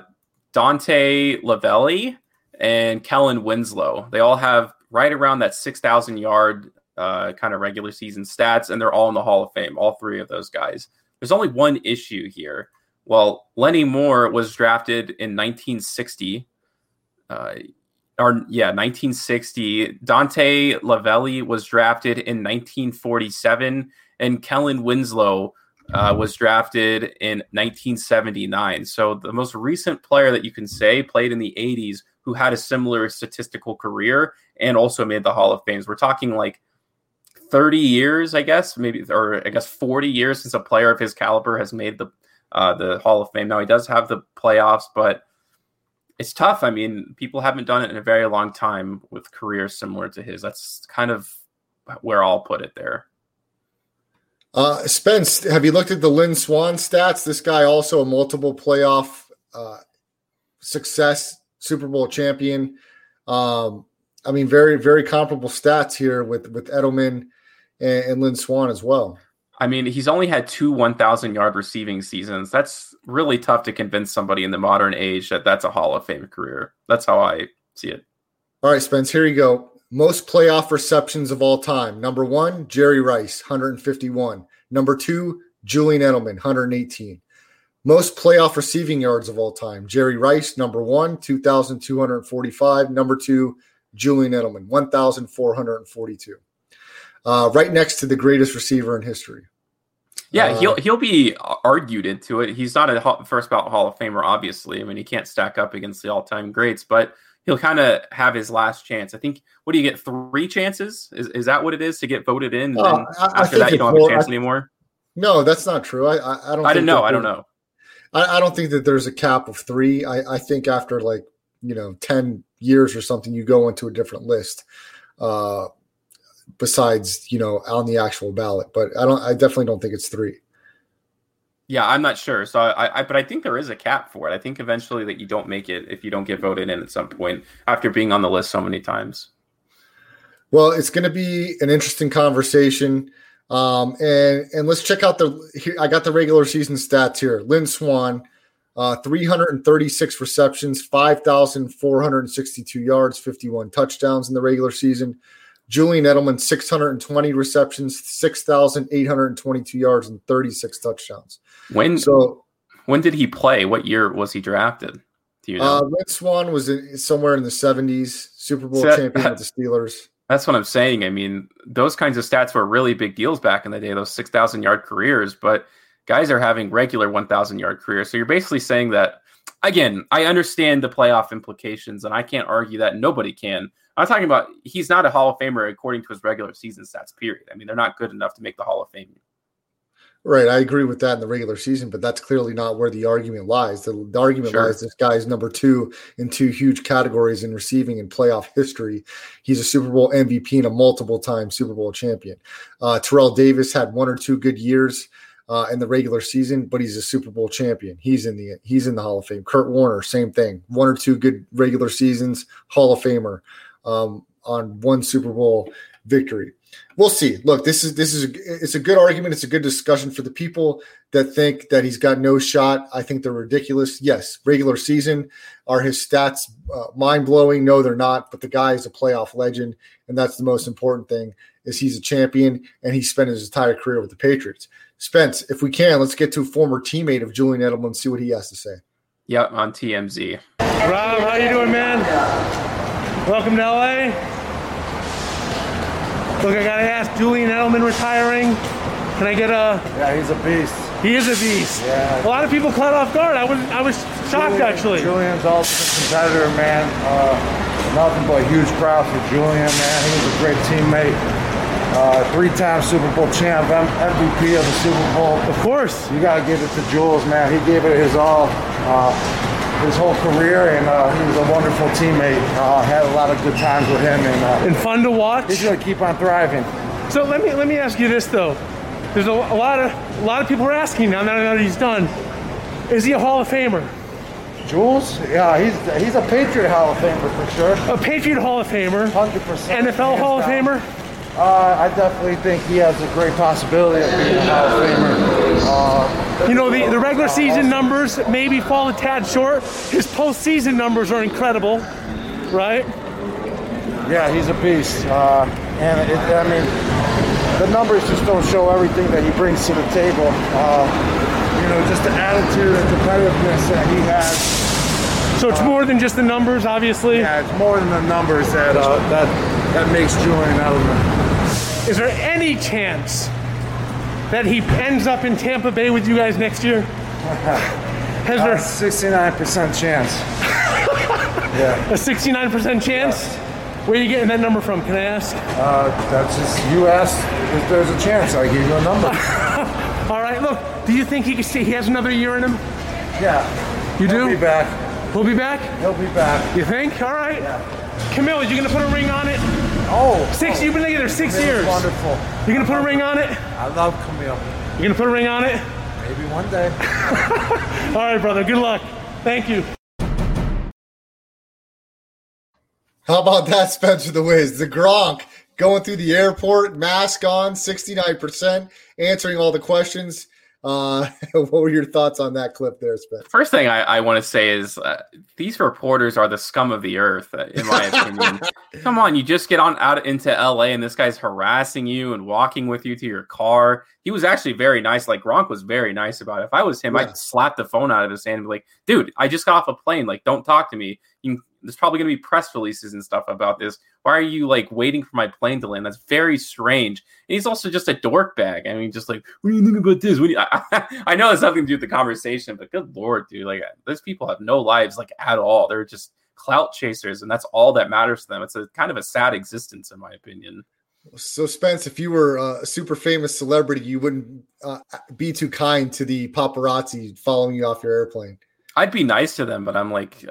Dante Lavelli and Kellen Winslow. They all have right around that 6,000 yard uh, kind of regular season stats, and they're all in the Hall of Fame, all three of those guys. There's only one issue here. Well, Lenny Moore was drafted in 1960. Uh, or yeah, 1960. Dante Lavelli was drafted in 1947, and Kellen Winslow uh, was drafted in 1979. So the most recent player that you can say played in the 80s who had a similar statistical career and also made the Hall of Fames. We're talking like 30 years, I guess, maybe, or I guess 40 years since a player of his caliber has made the uh, the Hall of Fame. Now he does have the playoffs, but it's tough. I mean, people haven't done it in a very long time with careers similar to his. That's kind of where I'll put it there. Uh, Spence, have you looked at the Lynn Swann stats? This guy also a multiple playoff uh, success, Super Bowl champion. Um, I mean, very very comparable stats here with with Edelman and, and Lynn Swann as well. I mean, he's only had two 1,000 yard receiving seasons. That's really tough to convince somebody in the modern age that that's a Hall of Fame career. That's how I see it. All right, Spence, here you go. Most playoff receptions of all time. Number one, Jerry Rice, 151. Number two, Julian Edelman, 118. Most playoff receiving yards of all time. Jerry Rice, number one, 2,245. Number two, Julian Edelman, 1,442. Uh, right next to the greatest receiver in history. Yeah, uh, he'll he'll be argued into it. He's not a first ballot Hall of Famer, obviously. I mean, he can't stack up against the all time greats, but he'll kind of have his last chance. I think. What do you get? Three chances? Is is that what it is to get voted in? Uh, I, after I that, you don't have a chance I, anymore. No, that's not true. I I, I don't. I didn't know. I don't know. I, I don't think that there's a cap of three. I I think after like you know ten years or something, you go into a different list. Uh, besides you know on the actual ballot, but I don't. I definitely don't think it's three. Yeah, I'm not sure. So I, I, but I think there is a cap for it. I think eventually that you don't make it if you don't get voted in at some point after being on the list so many times. Well, it's going to be an interesting conversation. Um, and and let's check out the. Here, I got the regular season stats here. Lynn Swann, uh, 336 receptions, 5,462 yards, 51 touchdowns in the regular season. Julian Edelman, 620 receptions, 6,822 yards, and 36 touchdowns. When so when did he play? What year was he drafted? Do you know? Uh, Lynn Swann was in, somewhere in the 70s, Super Bowl so champion with the Steelers. That's what I'm saying. I mean, those kinds of stats were really big deals back in the day, those 6,000 yard careers, but guys are having regular 1,000 yard careers. So you're basically saying that, again, I understand the playoff implications, and I can't argue that. Nobody can. I'm talking about he's not a Hall of Famer according to his regular season stats, period. I mean, they're not good enough to make the Hall of Fame. Right. I agree with that in the regular season, but that's clearly not where the argument lies. The, the argument sure. lies this guy is number two in two huge categories in receiving and playoff history. He's a Super Bowl MVP and a multiple time Super Bowl champion. Uh, Terrell Davis had one or two good years. Uh, in the regular season, but he's a Super Bowl champion. He's in the he's in the Hall of Fame. Kurt Warner, same thing. One or two good regular seasons, Hall of Famer. Um, on one Super Bowl victory. We'll see. Look, this is this is it's a good argument. It's a good discussion for the people that think that he's got no shot. I think they're ridiculous. Yes, regular season are his stats uh, mind blowing? No, they're not. But the guy is a playoff legend, and that's the most important thing. Is he's a champion and he spent his entire career with the Patriots. Spence, if we can, let's get to a former teammate of Julian Edelman and see what he has to say. Yep, on TMZ. Rob, how you doing, man? Welcome to LA. Look, I gotta ask, Julian Edelman retiring. Can I get a? Yeah, he's a beast. He is a beast. Yeah. A lot of people caught off guard. I was, I was shocked Julian, actually. Julian's ultimate competitor, man. Uh, nothing but huge proud for Julian, man. He was a great teammate. Uh, three-time Super Bowl champ, MVP of the Super Bowl. Of course. You got to give it to Jules, man. He gave it his all. Uh, his whole career, and uh, he was a wonderful teammate. Uh, had a lot of good times with him, and, uh, and fun to watch. He's gonna keep on thriving. So let me let me ask you this though. There's a, a lot of a lot of people are asking now. Now that he's done, is he a Hall of Famer? Jules, yeah, he's he's a Patriot Hall of Famer for sure. A Patriot Hall of Famer. Hundred percent. NFL Hall of Famer. Uh, I definitely think he has a great possibility of being a Hall of Famer. Uh, you know, the, the regular season numbers maybe fall a tad short. His postseason numbers are incredible, right? Yeah, he's a beast. Uh, and it, I mean, the numbers just don't show everything that he brings to the table. Uh, you know, just the attitude and competitiveness that he has. So it's more than just the numbers, obviously. Yeah, it's more than the numbers that uh, that that makes Julian Edelman. Is there any chance that he ends up in Tampa Bay with you guys next year? Has there sixty-nine percent chance? yeah, a sixty-nine percent chance. Where are you getting that number from? Can I ask? Uh, that's just you asked if there's a chance. I give you a number. All right. Look, do you think he can stay? He has another year in him. Yeah. You do? He'll be back. He'll be back. He'll be back. You think? All right. Yeah. Camille, you gonna put a ring on it? Oh, six. Oh, You've been together six Camille's years. Wonderful. You gonna put a ring on it? I love Camille. You gonna put a ring on it? Maybe one day. All right, brother. Good luck. Thank you. How about that, Spencer the Wiz? The Gronk going through the airport, mask on, 69%, answering all the questions. Uh, what were your thoughts on that clip there, Spencer? First thing I, I want to say is uh, these reporters are the scum of the earth, uh, in my opinion. Come on, you just get on out into LA and this guy's harassing you and walking with you to your car. He was actually very nice. Like Gronk was very nice about it. If I was him, Yeah. I'd slap the phone out of his hand and be like, dude, I just got off a plane. Like, don't talk to me. There's probably going to be press releases and stuff about this. Why are you like waiting for my plane to land? That's very strange. And he's also just a dork bag. I mean, just like, what do you think about this? What do you, I, I know it's nothing to do with the conversation, but good lord, dude, like those people have no lives like at all. They're just clout chasers, and that's all that matters to them. It's a kind of a sad existence, in my opinion. So, Spence, if you were a super famous celebrity, you wouldn't uh, be too kind to the paparazzi following you off your airplane. I'd be nice to them, but I'm like,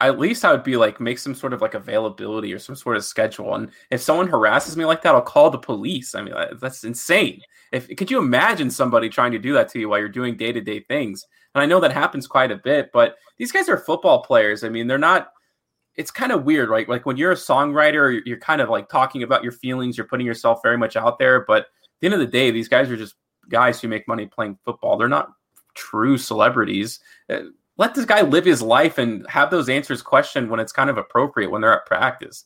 at least I would be like, make some sort of like availability or some sort of schedule. And if someone harasses me like that, I'll call the police. I mean, that's insane. If could you imagine somebody trying to do that to you while you're doing day to day things? And I know that happens quite a bit, but these guys are football players. I mean, they're not. It's kind of weird, right? Like when you're a songwriter, you're kind of like talking about your feelings. You're putting yourself very much out there, but at the end of the day, these guys are just guys who make money playing football. They're not true celebrities. Uh, Let this guy live his life and have those answers questioned when it's kind of appropriate when they're at practice.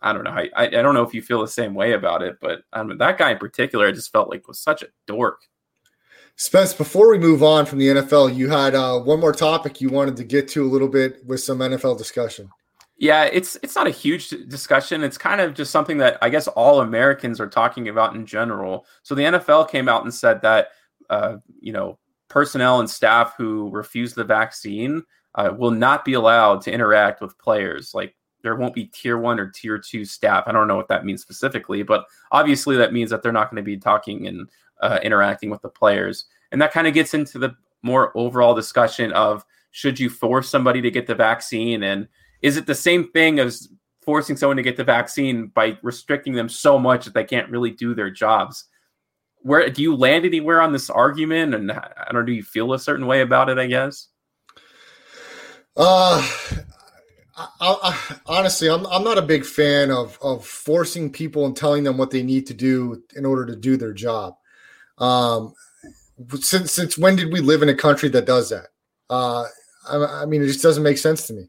I don't know. I, I, I don't know if you feel the same way about it, but um, that guy in particular, I just felt like was such a dork. Spence, before we move on from the NFL, you had uh, one more topic you wanted to get to a little bit with some NFL discussion. Yeah, it's it's not a huge discussion. It's kind of just something that I guess all Americans are talking about in general. So the NFL came out and said that uh, you know personnel and staff who refuse the vaccine uh, will not be allowed to interact with players. Like there won't be tier one or tier two staff. I don't know what that means specifically, but obviously that means that they're not going to be talking and uh, interacting with the players. And that kind of gets into the more overall discussion of should you force somebody to get the vaccine and is it the same thing as forcing someone to get the vaccine by restricting them so much that they can't really do their jobs? Where do you land anywhere on this argument? And I don't do you feel a certain way about it? I guess. Uh, I, I, honestly, I'm I'm not a big fan of of forcing people and telling them what they need to do in order to do their job. Um, since since when did we live in a country that does that? Uh, I, I mean, it just doesn't make sense to me.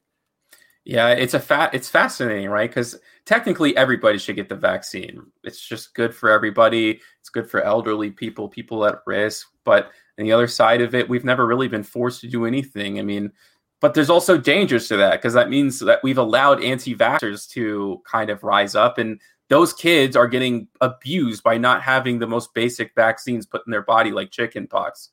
Yeah, it's a fat. It's fascinating, right? Because technically, everybody should get the vaccine. It's just good for everybody. It's good for elderly people, people at risk. But on the other side of it, we've never really been forced to do anything. I mean, but there's also dangers to that because that means that we've allowed anti-vaxxers to kind of rise up, and those kids are getting abused by not having the most basic vaccines put in their body, like chickenpox.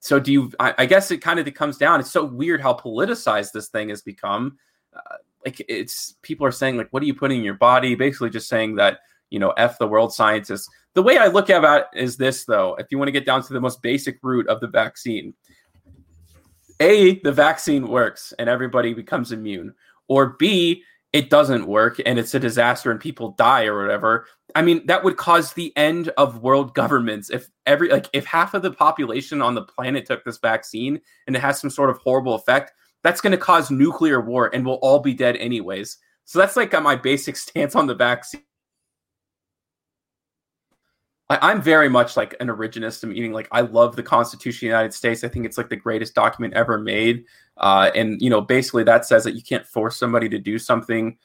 So, do you? I, I guess it kind of comes down. It's so weird how politicized this thing has become uh, like it's people are saying like what are you putting in your body? Basically just saying that you know f the world scientists. The way i look at it is this though. If you want to get down to the most basic root of the vaccine a the vaccine works and everybody becomes immune or b it doesn't work and it's a disaster and people die or whatever. I mean that would cause the end of world governments. If every like if half of the population on the planet took this vaccine and it has some sort of horrible effect that's going to cause nuclear war and we'll all be dead anyways. So that's like my basic stance on the vaccine. I, am very much like an originist, meaning like I love the Constitution of the United States. I think it's like the greatest document ever made. Uh, and you know, basically that says that you can't force somebody to do something.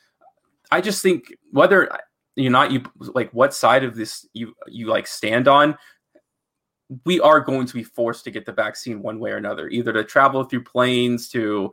I just think whether you're not you like what side of this you you like stand on we are going to be forced to get the vaccine one way or another, either to travel through planes, to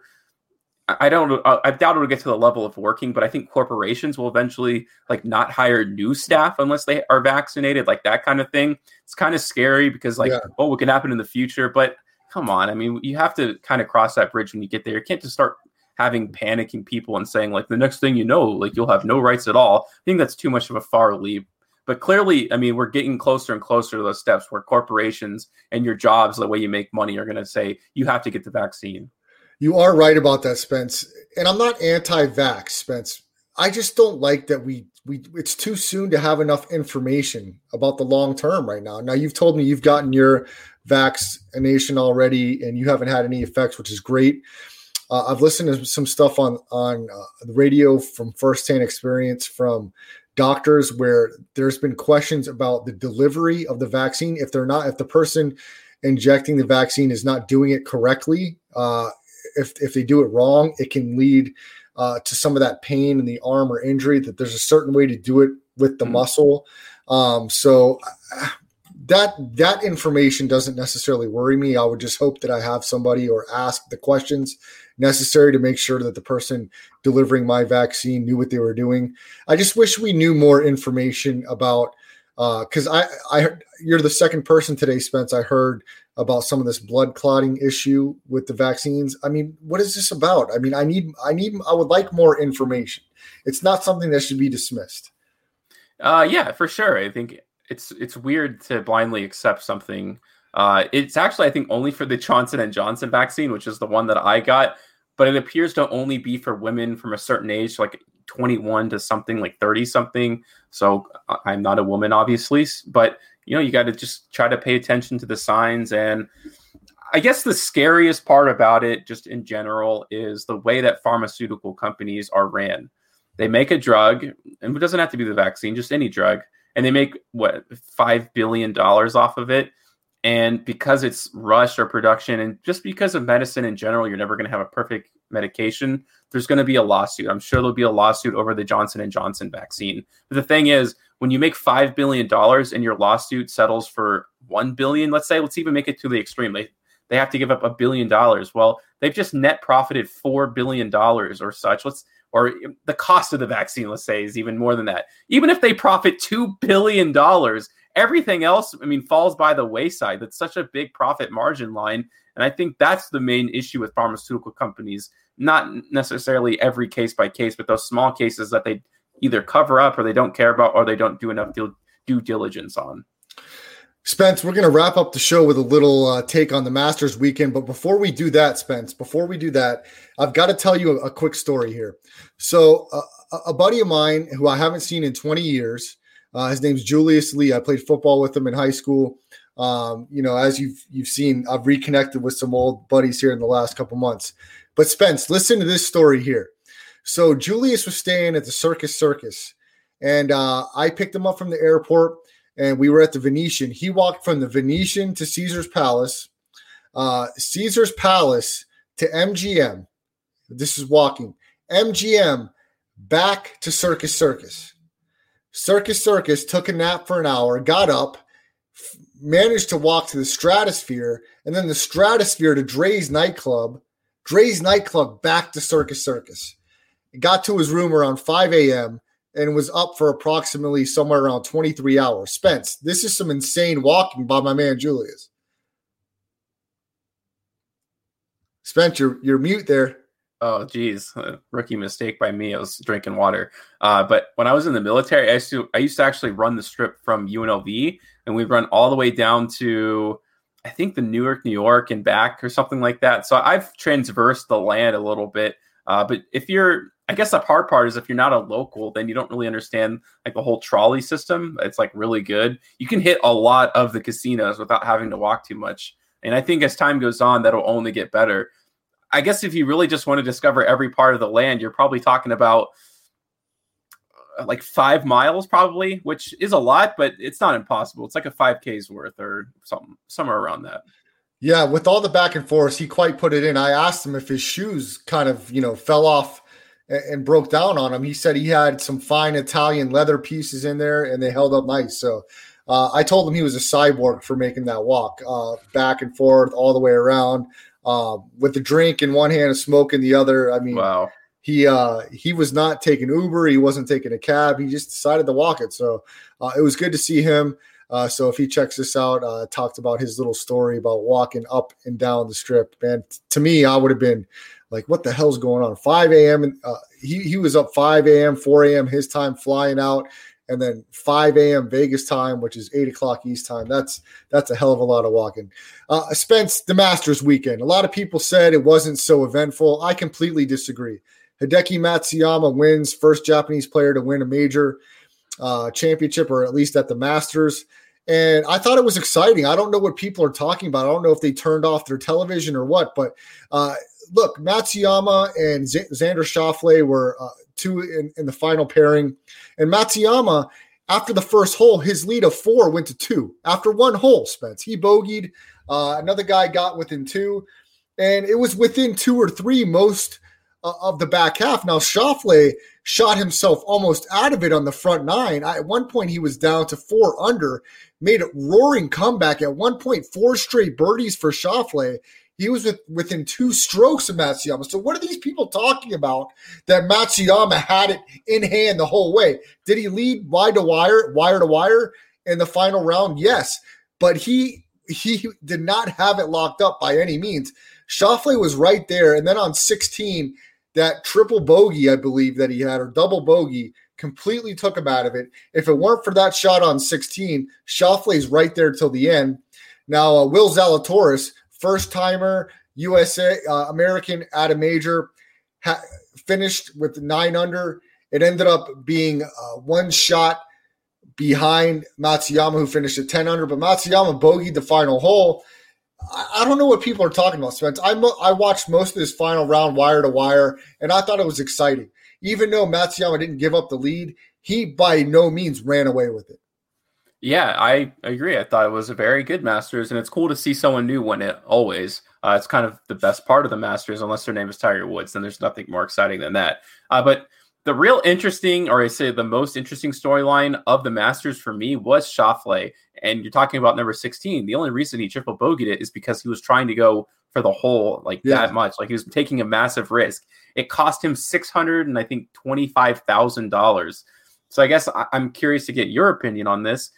I don't I doubt it'll get to the level of working, but I think corporations will eventually like not hire new staff unless they are vaccinated, like that kind of thing. It's kind of scary because like, yeah. oh, what can happen in the future? But come on, I mean, you have to kind of cross that bridge when you get there. You can't just start having panicking people and saying like the next thing you know, like you'll have no rights at all. I think that's too much of a far leap. But clearly, I mean, we're getting closer and closer to those steps where corporations and your jobs, the way you make money, are going to say you have to get the vaccine. You are right about that, Spence. And I'm not anti-vax, Spence. I just don't like that we we it's too soon to have enough information about the long term right now. Now you've told me you've gotten your vaccination already and you haven't had any effects, which is great. Uh, I've listened to some stuff on on uh, the radio from firsthand experience from doctors where there's been questions about the delivery of the vaccine if they're not if the person injecting the vaccine is not doing it correctly uh, if if they do it wrong it can lead uh, to some of that pain in the arm or injury that there's a certain way to do it with the mm-hmm. muscle um, so that that information doesn't necessarily worry me i would just hope that i have somebody or ask the questions necessary to make sure that the person delivering my vaccine knew what they were doing. I just wish we knew more information about because uh, I, I you're the second person today, Spence. I heard about some of this blood clotting issue with the vaccines. I mean, what is this about? I mean, I need I need I would like more information. It's not something that should be dismissed. Uh, yeah, for sure. I think it's it's weird to blindly accept something uh, it's actually, I think, only for the Johnson and Johnson vaccine, which is the one that I got. But it appears to only be for women from a certain age, like 21 to something like 30 something. So I'm not a woman, obviously, but you know, you got to just try to pay attention to the signs. And I guess the scariest part about it, just in general, is the way that pharmaceutical companies are ran. They make a drug, and it doesn't have to be the vaccine, just any drug, and they make what five billion dollars off of it. And because it's rush or production and just because of medicine in general you're never going to have a perfect medication there's going to be a lawsuit. I'm sure there'll be a lawsuit over the johnson and johnson vaccine. But the thing is when you make $5 billion and your lawsuit settles for 1 billion let's say let's even make it to the extreme. They, they have to give up a billion dollars. Well they've just net profited $4 billion or such. Let's or the cost of the vaccine let's say is even more than that even if they profit $2 billion Everything else, I mean, falls by the wayside. That's such a big profit margin line. And I think that's the main issue with pharmaceutical companies, not necessarily every case by case, but those small cases that they either cover up or they don't care about or they don't do enough due, due diligence on. Spence, we're going to wrap up the show with a little uh, take on the Masters weekend. But before we do that, Spence, before we do that, I've got to tell you a, a quick story here. So, uh, a buddy of mine who I haven't seen in 20 years, uh, his name's Julius Lee. I played football with him in high school. Um, you know, as you've you've seen, I've reconnected with some old buddies here in the last couple months. But Spence, listen to this story here. So Julius was staying at the Circus Circus, and uh, I picked him up from the airport, and we were at the Venetian. He walked from the Venetian to Caesar's Palace, uh, Caesar's Palace to MGM. This is walking. MGM back to Circus Circus. Circus Circus took a nap for an hour, got up, f- managed to walk to the Stratosphere, and then the Stratosphere to Drai's nightclub, Drai's nightclub back to Circus Circus. Got to his room around 5 a.m. and was up for approximately somewhere around 23 hours. Spence, this is some insane walking by my man Julius. Spence, you're, you're mute there. Oh, geez, a rookie mistake by me. I was drinking water. Uh, but when I was in the military, I used to I used to actually run the strip from UNLV, and we'd run all the way down to I think the Newark, New York, and back or something like that. So I've transversed the land a little bit. Uh, but if you're, I guess the hard part is if you're not a local, then you don't really understand like the whole trolley system. It's like really good. You can hit a lot of the casinos without having to walk too much. And I think as time goes on, that'll only get better. I guess if you really just want to discover every part of the land, you're probably talking about uh, like five miles, probably, which is a lot, but it's not impossible. It's like a 5K's worth or something, somewhere around that. Yeah, with all the back and forth, he quite put it in. I asked him if his shoes kind of, you know, fell off and, and broke down on him. He said he had some fine Italian leather pieces in there and they held up nice. So uh, I told him he was a cyborg for making that walk uh, back and forth all the way around uh, with the drink in one hand and smoke in the other. I mean, wow. He uh, he was not taking Uber. He wasn't taking a cab. He just decided to walk it. So uh, it was good to see him. Uh, so if he checks this out, uh, talked about his little story about walking up and down the strip. Man, to me, I would have been like, "What the hell's going on?" 5 a.m. and uh, he he was up 5 a.m., 4 a.m. his time flying out, and then 5 a.m. Vegas time, which is 8 o'clock East time. That's that's a hell of a lot of walking. Uh, Spence, the Masters weekend. A lot of people said it wasn't so eventful. I completely disagree. Hideki Matsuyama wins first Japanese player to win a major uh, championship, or at least at the Masters. And I thought it was exciting. I don't know what people are talking about. I don't know if they turned off their television or what, but uh, look, Matsuyama and Z- Xander Schauffele were uh, two in, in, the final pairing. And Matsuyama, after the first hole, his lead of four went to two. After one hole, Spence, he bogeyed. Uh, another guy got within two. And it was within two or three most uh, of the back half. Now, Schauffele shot himself almost out of it on the front nine. I, at one point, he was down to four under, made a roaring comeback. At one point, four straight birdies for Schauffele. He was with, within two strokes of Matsuyama. So, what are these people talking about that Matsuyama had it in hand the whole way? Did he lead wide to wire, wire to wire in the final round? Yes, but he he did not have it locked up by any means. Schauffele was right there, and then on 16, that triple bogey, I believe that he had, or double bogey, completely took him out of it. If it weren't for that shot on 16, Schauffele's right there till the end. Now, uh, Will Zalatoris, first timer, USA uh, American at a major, ha- finished with nine under. It ended up being uh, one shot behind Matsuyama, who finished at 10 under, but Matsuyama bogeyed the final hole. I don't know what people are talking about, Spence. I I watched most of this final round wire to wire, and I thought it was exciting. Even though Matsuyama didn't give up the lead, he by no means ran away with it. Yeah, I agree. I thought it was a very good Masters, and it's cool to see someone new win it. Always, uh, it's kind of the best part of the Masters, unless their name is Tiger Woods. Then there's nothing more exciting than that. Uh, but the real interesting, or I say the most interesting storyline of the Masters for me was Schauffele. And you're talking about number 16. The only reason he triple bogeyed it is because he was trying to go for the hole like yeah. that much. Like he was taking a massive risk. It cost him six hundred and I think twenty five thousand dollars. So I guess I'm curious to get your opinion on this.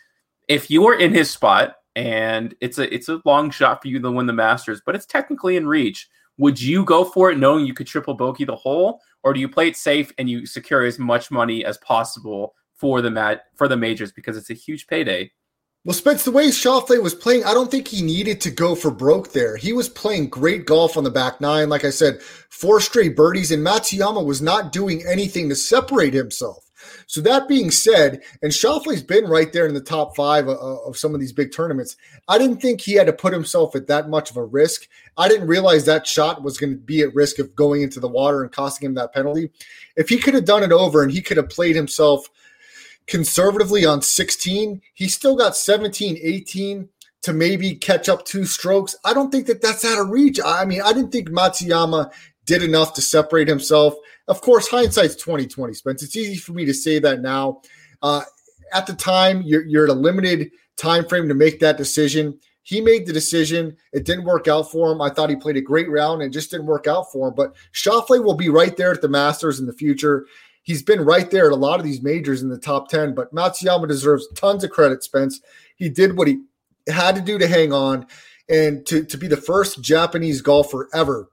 If you were in his spot and it's a it's a long shot for you to win the Masters, but it's technically in reach, would you go for it knowing you could triple bogey the hole, or do you play it safe and you secure as much money as possible for the mat for the majors because it's a huge payday? Well, Spence, the way Schauffele was playing, I don't think he needed to go for broke there. He was playing great golf on the back nine. Like I said, four straight birdies, and Matsuyama was not doing anything to separate himself. So that being said, and Schauffele's been right there in the top five of, of some of these big tournaments. I didn't think he had to put himself at that much of a risk. I didn't realize that shot was going to be at risk of going into the water and costing him that penalty. If he could have done it over and he could have played himself conservatively on 16, he still got 17, 18 to maybe catch up two strokes. I don't think that that's out of reach. I mean, I didn't think Matsuyama did enough to separate himself. Of course, hindsight's 2020, Spence. It's easy for me to say that now. Uh, at the time, you're, you're at a limited time frame to make that decision. He made the decision. It didn't work out for him. I thought he played a great round and just didn't work out for him. But Schauffele will be right there at the Masters in the future. He's been right there at a lot of these majors in the top 10, but Matsuyama deserves tons of credit, Spence. He did what he had to do to hang on and to, to be the first Japanese golfer ever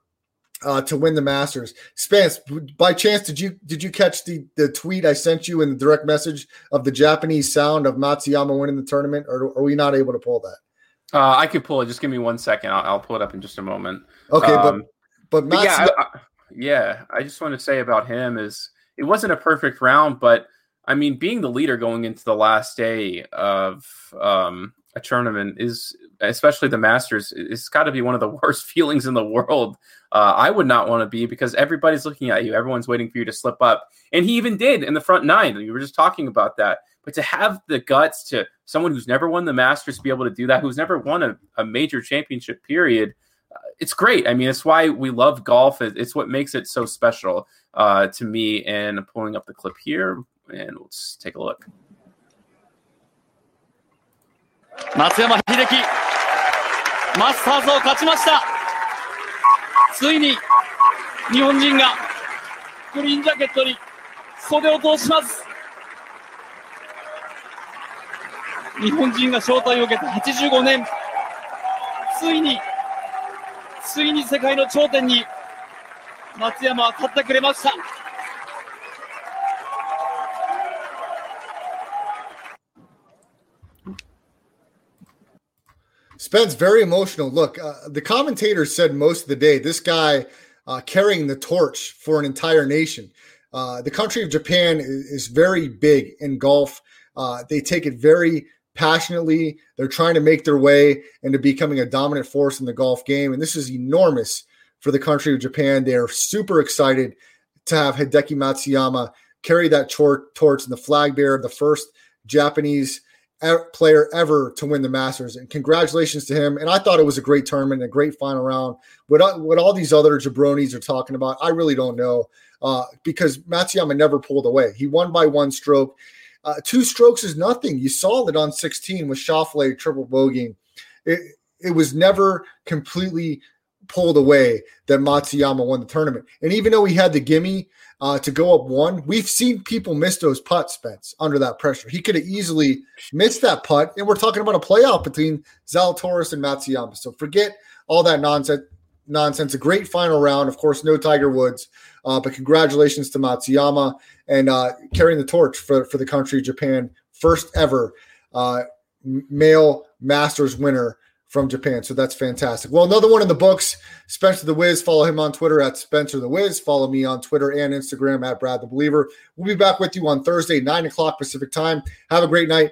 uh, to win the Masters. Spence, by chance, did you did you catch the the tweet I sent you in the direct message of the Japanese sound of Matsuyama winning the tournament, or are we not able to pull that? Uh, I could pull it. Just give me one second. I'll, I'll pull it up in just a moment. Okay, um, but but, but yeah, I, I, yeah. I just want to say about him is it wasn't a perfect round, but I mean, being the leader going into the last day of um, a tournament is especially the masters it's got to be one of the worst feelings in the world uh, i would not want to be because everybody's looking at you everyone's waiting for you to slip up and he even did in the front nine we were just talking about that but to have the guts to someone who's never won the masters be able to do that who's never won a, a major championship period uh, it's great i mean it's why we love golf it's what makes it so special uh, to me and pulling up the clip here and let's take a look 松山英樹 マスターズを勝ちました。ついに日本人がグリーンジャケットに袖を通します。日本人が招待を受けた85年。ついについに世界の頂点に松山は立ってくれました。Spence, very emotional. Look, uh, the commentators said most of the day this guy uh, carrying the torch for an entire nation. Uh, the country of Japan is, is very big in golf. Uh, they take it very passionately. They're trying to make their way into becoming a dominant force in the golf game. And this is enormous for the country of Japan. They are super excited to have Hideki Matsuyama carry that tor- torch and the flag bearer, the first Japanese player ever to win the Masters. And congratulations to him. And I thought it was a great tournament, a great final round. What, what all these other jabronis are talking about, I really don't know uh, because Matsuyama never pulled away. He won by one stroke. Uh, two strokes is nothing. You saw that on 16 with Schauffele triple bogeying. It, it was never completely pulled away that Matsuyama won the tournament. And even though he had the gimme uh, to go up one, we've seen people miss those putts, Spence, under that pressure. He could have easily missed that putt. And we're talking about a playoff between Zalatoris and Matsuyama. So forget all that nonsense. Nonsense. A great final round. Of course, no Tiger Woods, uh, but congratulations to Matsuyama and uh, carrying the torch for, for the country Japan. First ever uh, male Masters winner from Japan. So that's fantastic. Well, another one in the books, Spencer the Wiz. Follow him on Twitter at Spencer the Wiz. Follow me on Twitter and Instagram at Brad the Believer. We'll be back with you on Thursday, 9 o'clock Pacific time. Have a great night.